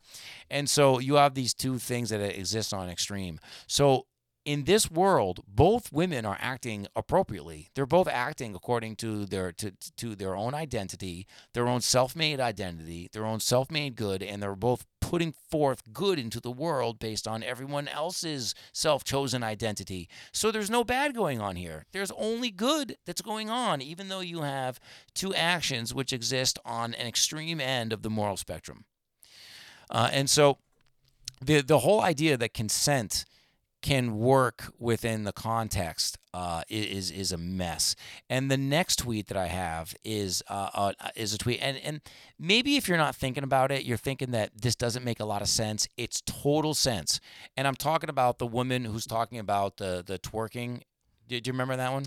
And so you have these two things that exist on extreme. So in this world, both women are acting appropriately. They're both acting according to their to, to their own identity, their own self-made identity, their own self-made good, and they're both putting forth good into the world based on everyone else's self-chosen identity. So there's no bad going on here. There's only good that's going on, even though you have two actions which exist on an extreme end of the moral spectrum. Uh, and so the the whole idea that consent can work within the context uh, is is a mess. And the next tweet that I have is uh, uh, is a tweet, and and maybe if you're not thinking about it, you're thinking that this doesn't make a lot of sense. It's total sense. And I'm talking about the woman who's talking about the the twerking. Do, do you remember that one?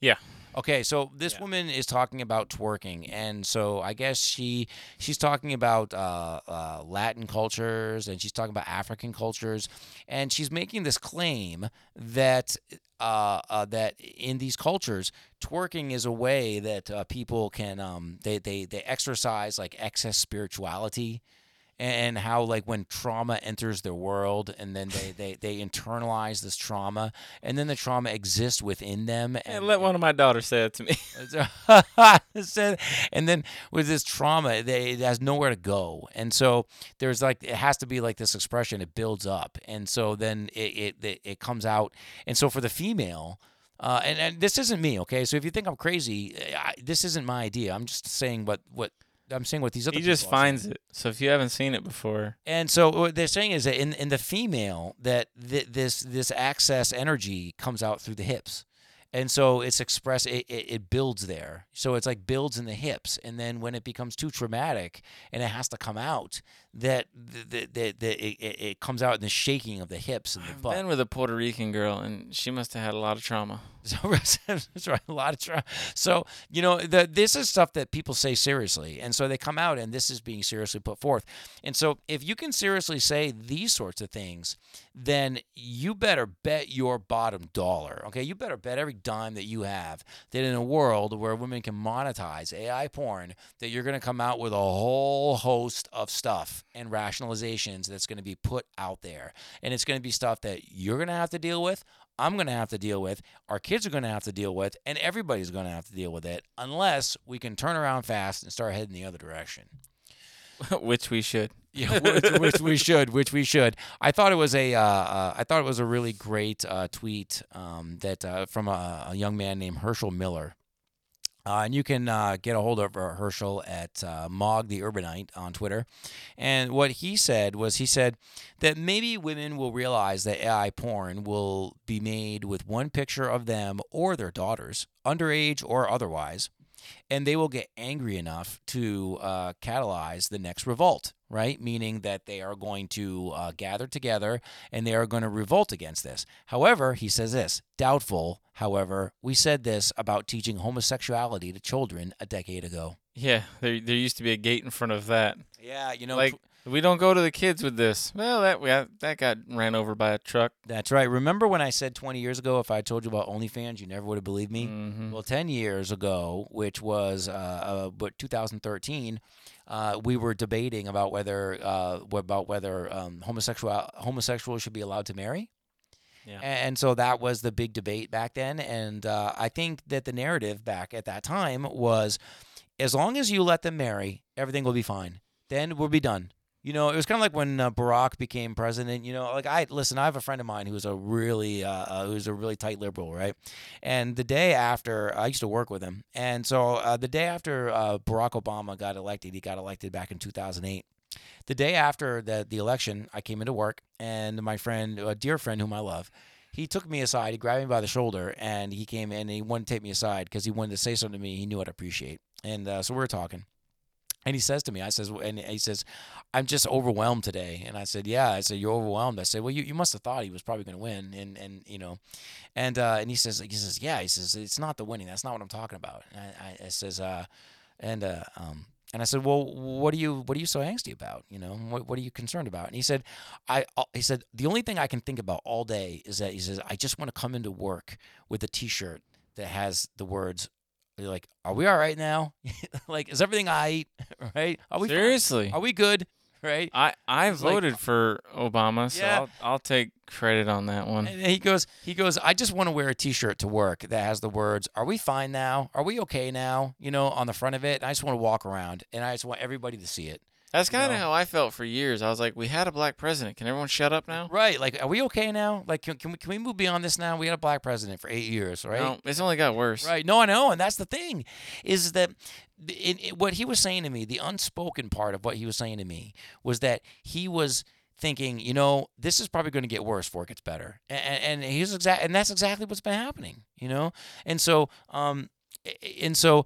Yeah. Okay, so this Yeah. woman is talking about twerking, and so I guess she she's talking about uh, uh, Latin cultures, and she's talking about African cultures, and she's making this claim that uh, uh, that in these cultures, twerking is a way that uh, people can um, they, they they exercise like excess spirituality. And how like when trauma enters their world, and then they, they, they internalize this trauma, and then the trauma exists within them. And let one of my daughters say it to me. And then with this trauma, they, it has nowhere to go, and so there's like it has to be like this expression. It builds up, and so then it it it, it comes out, and so for the female. Uh, and, and this isn't me, okay? So if you think I'm crazy, I, this isn't my idea. I'm just saying what what I'm saying what these other he just finds it. So if you haven't seen it before, And so what they're saying is that in, in the female that th- this this access energy comes out through the hips. And so it's expressed it, it, it builds there. So it's like builds in the hips and then when it becomes too traumatic and it has to come out that that that, that it, it, it comes out in the shaking of the hips and the I've butt. been with a Puerto Rican girl, and she must have had a lot of trauma. So that's right, a lot of try. So you know, the, this is stuff that people say seriously, and so they come out, and this is being seriously put forth. And so, if you can seriously say these sorts of things, then you better bet your bottom dollar. Okay, you better bet every dime that you have that in a world where women can monetize AI porn, that you're going to come out with a whole host of stuff and rationalizations that's going to be put out there, and it's going to be stuff that you're going to have to deal with. I'm going to have to deal with, our kids are going to have to deal with, and everybody's going to have to deal with it unless we can turn around fast and start heading the other direction. Which we should. Yeah, which, which we should, which we should. I thought it was a, uh, uh, I thought it was a really great uh, tweet um, that uh, from a, a young man named Herschel Miller. Uh, and you can uh, get a hold of uh, Herschel at uh, Mog the Urbanite on Twitter. And what he said was he said that maybe women will realize that AI porn will be made with one picture of them or their daughters, underage or otherwise. And they will get angry enough to uh, catalyze the next revolt, right? Meaning that they are going to uh, gather together and they are going to revolt against this. However, he says this doubtful, however, we said this about teaching homosexuality to children a decade ago. Yeah, there there used to be a gate in front of that. Yeah, you know, like we don't go to the kids with this. Well, that we that got ran over by a truck. That's right. Remember when I said 20 years ago, if I told you about OnlyFans, you never would have believed me? Mhm. Well, 10 years ago, which was uh, uh, but 2013, uh, we were debating about whether uh, about whether um, homosexual homosexuals should be allowed to marry. Yeah. And so that was the big debate back then. And uh, I think that the narrative back at that time was as long as you let them marry, everything will be fine. Then we'll be done. You know, it was kind of like when uh, Barack became president. You know, like I listen. I have a friend of mine who's a really, uh, uh, who's a really tight liberal, right? And the day after, I used to work with him, and so uh, the day after uh, Barack Obama got elected, he got elected back in 2008. The day after the the election, I came into work, and my friend, a dear friend whom I love, he took me aside. He grabbed me by the shoulder, and he came in and he wanted to take me aside because he wanted to say something to me he knew I'd appreciate. And uh, so we were talking. And he says to me, I says, and he says, I'm just overwhelmed today. And I said, Yeah. I said, You're overwhelmed. I said, Well, you, you must have thought he was probably going to win. And, and, you know, and, uh, and he says, he says, Yeah. He says, It's not the winning. That's not what I'm talking about. And I, I, I says, uh, and, uh, um, and I said, "Well, what are you what are you so angsty about? You know, what what are you concerned about?" And he said, "I uh," he said the only thing I can think about all day is that he says I just want to come into work with a T-shirt that has the words like, "Are we all right now? like, is everything I eat right? Are we fine? Seriously, Are we good? Right?" I I It's like- voted for Obama, so Yeah. I'll I'll take credit on that one. And he goes, he goes, I just want to wear a T-shirt to work that has the words, "Are we fine now? Are we okay now?" You know, on the front of it. And I just want to walk around, and I just want everybody to see it. That's kind of how I felt for years. I was like, we had a black president. Can everyone shut up now? Right? Like, are we okay now? Like, can, can we can we move beyond this now? We had a black president for eight years, right? No, it's only got worse. Right. No, I know, and that's the thing, is that the- it, it- what he was saying to me, the unspoken part of what he was saying to me was that he was thinking, you know, this is probably going to get worse before it gets better, and, and he's exact, and that's exactly what's been happening, you know, and so, um, and so.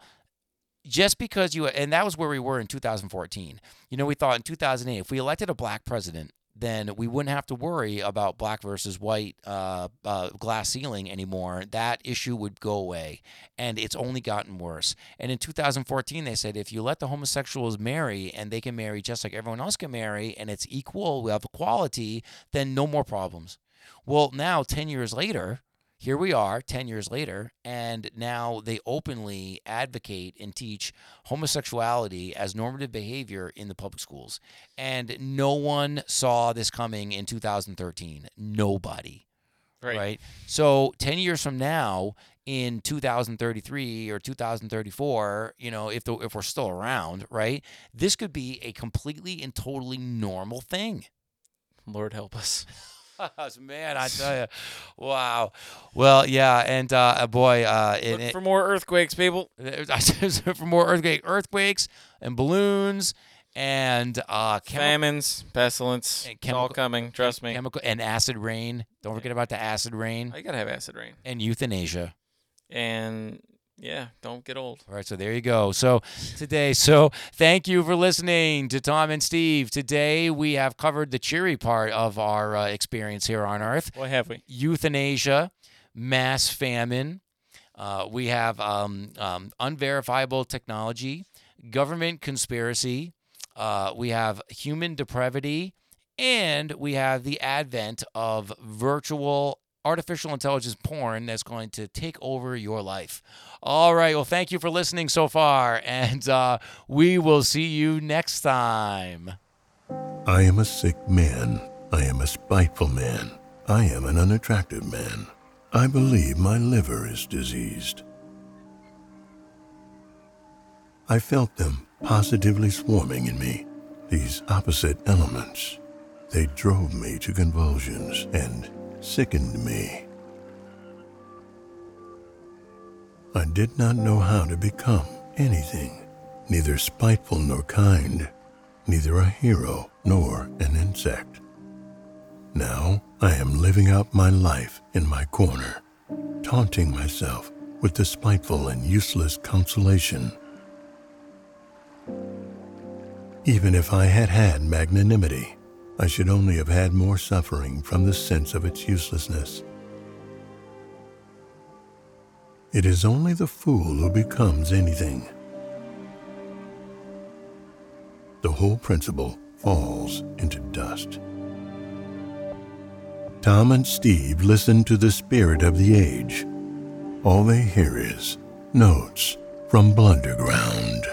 Just because you, and that was where we were in 2014. You know, we thought in 2008, if we elected a black president, then we wouldn't have to worry about black versus white uh, uh, glass ceiling anymore. That issue would go away, and it's only gotten worse. And in 2014, they said if you let the homosexuals marry and they can marry just like everyone else can marry, and it's equal, we have equality, then no more problems. Well, now 10 years later, here we are 10 years later and now they openly advocate and teach homosexuality as normative behavior in the public schools and no one saw this coming in 2013 nobody Right. right? So 10 years from now, in 2033 or 2034, you know, if the, if we're still around, right? This could be a completely and totally normal thing. Lord help us. Man, I tell you, wow. Well, yeah, and uh, boy, uh, Look for more earthquakes, people. for more earthquake, earthquakes and balloons and uh, chemi- Famines, pestilence, And it's all chemical- coming. Trust me. chemical and acid rain. Don't forget about the acid rain Oh, you gotta have acid rain. and euthanasia. And yeah, don't get old. All right, so there you go. So today, so thank you for listening to Tom and Steve. Today we have covered the cheery part of our uh, experience here on Earth: What have we. euthanasia, mass famine. Uh, we have um, um, unverifiable technology, government conspiracy. Uh, we have human depravity, and we have the advent of virtual artificial intelligence porn that's going to take over your life. All right. Well, thank you for listening so far, and uh, we will see you next time. I am a sick man. I am a spiteful man. I am an unattractive man. I believe my liver is diseased. I felt them positively swarming in me, these opposite elements. They drove me to convulsions and sickened me. I did not know how to become anything, neither spiteful nor kind, neither a hero nor an insect. Now I am living out my life in my corner, taunting myself with the spiteful and useless consolation. Even if I had had magnanimity, I should only have had more suffering from the sense of its uselessness. It is only the fool who becomes anything. The whole principle falls into dust. Tom and Steve listen to the spirit of the age. All they hear is notes from Blunderground.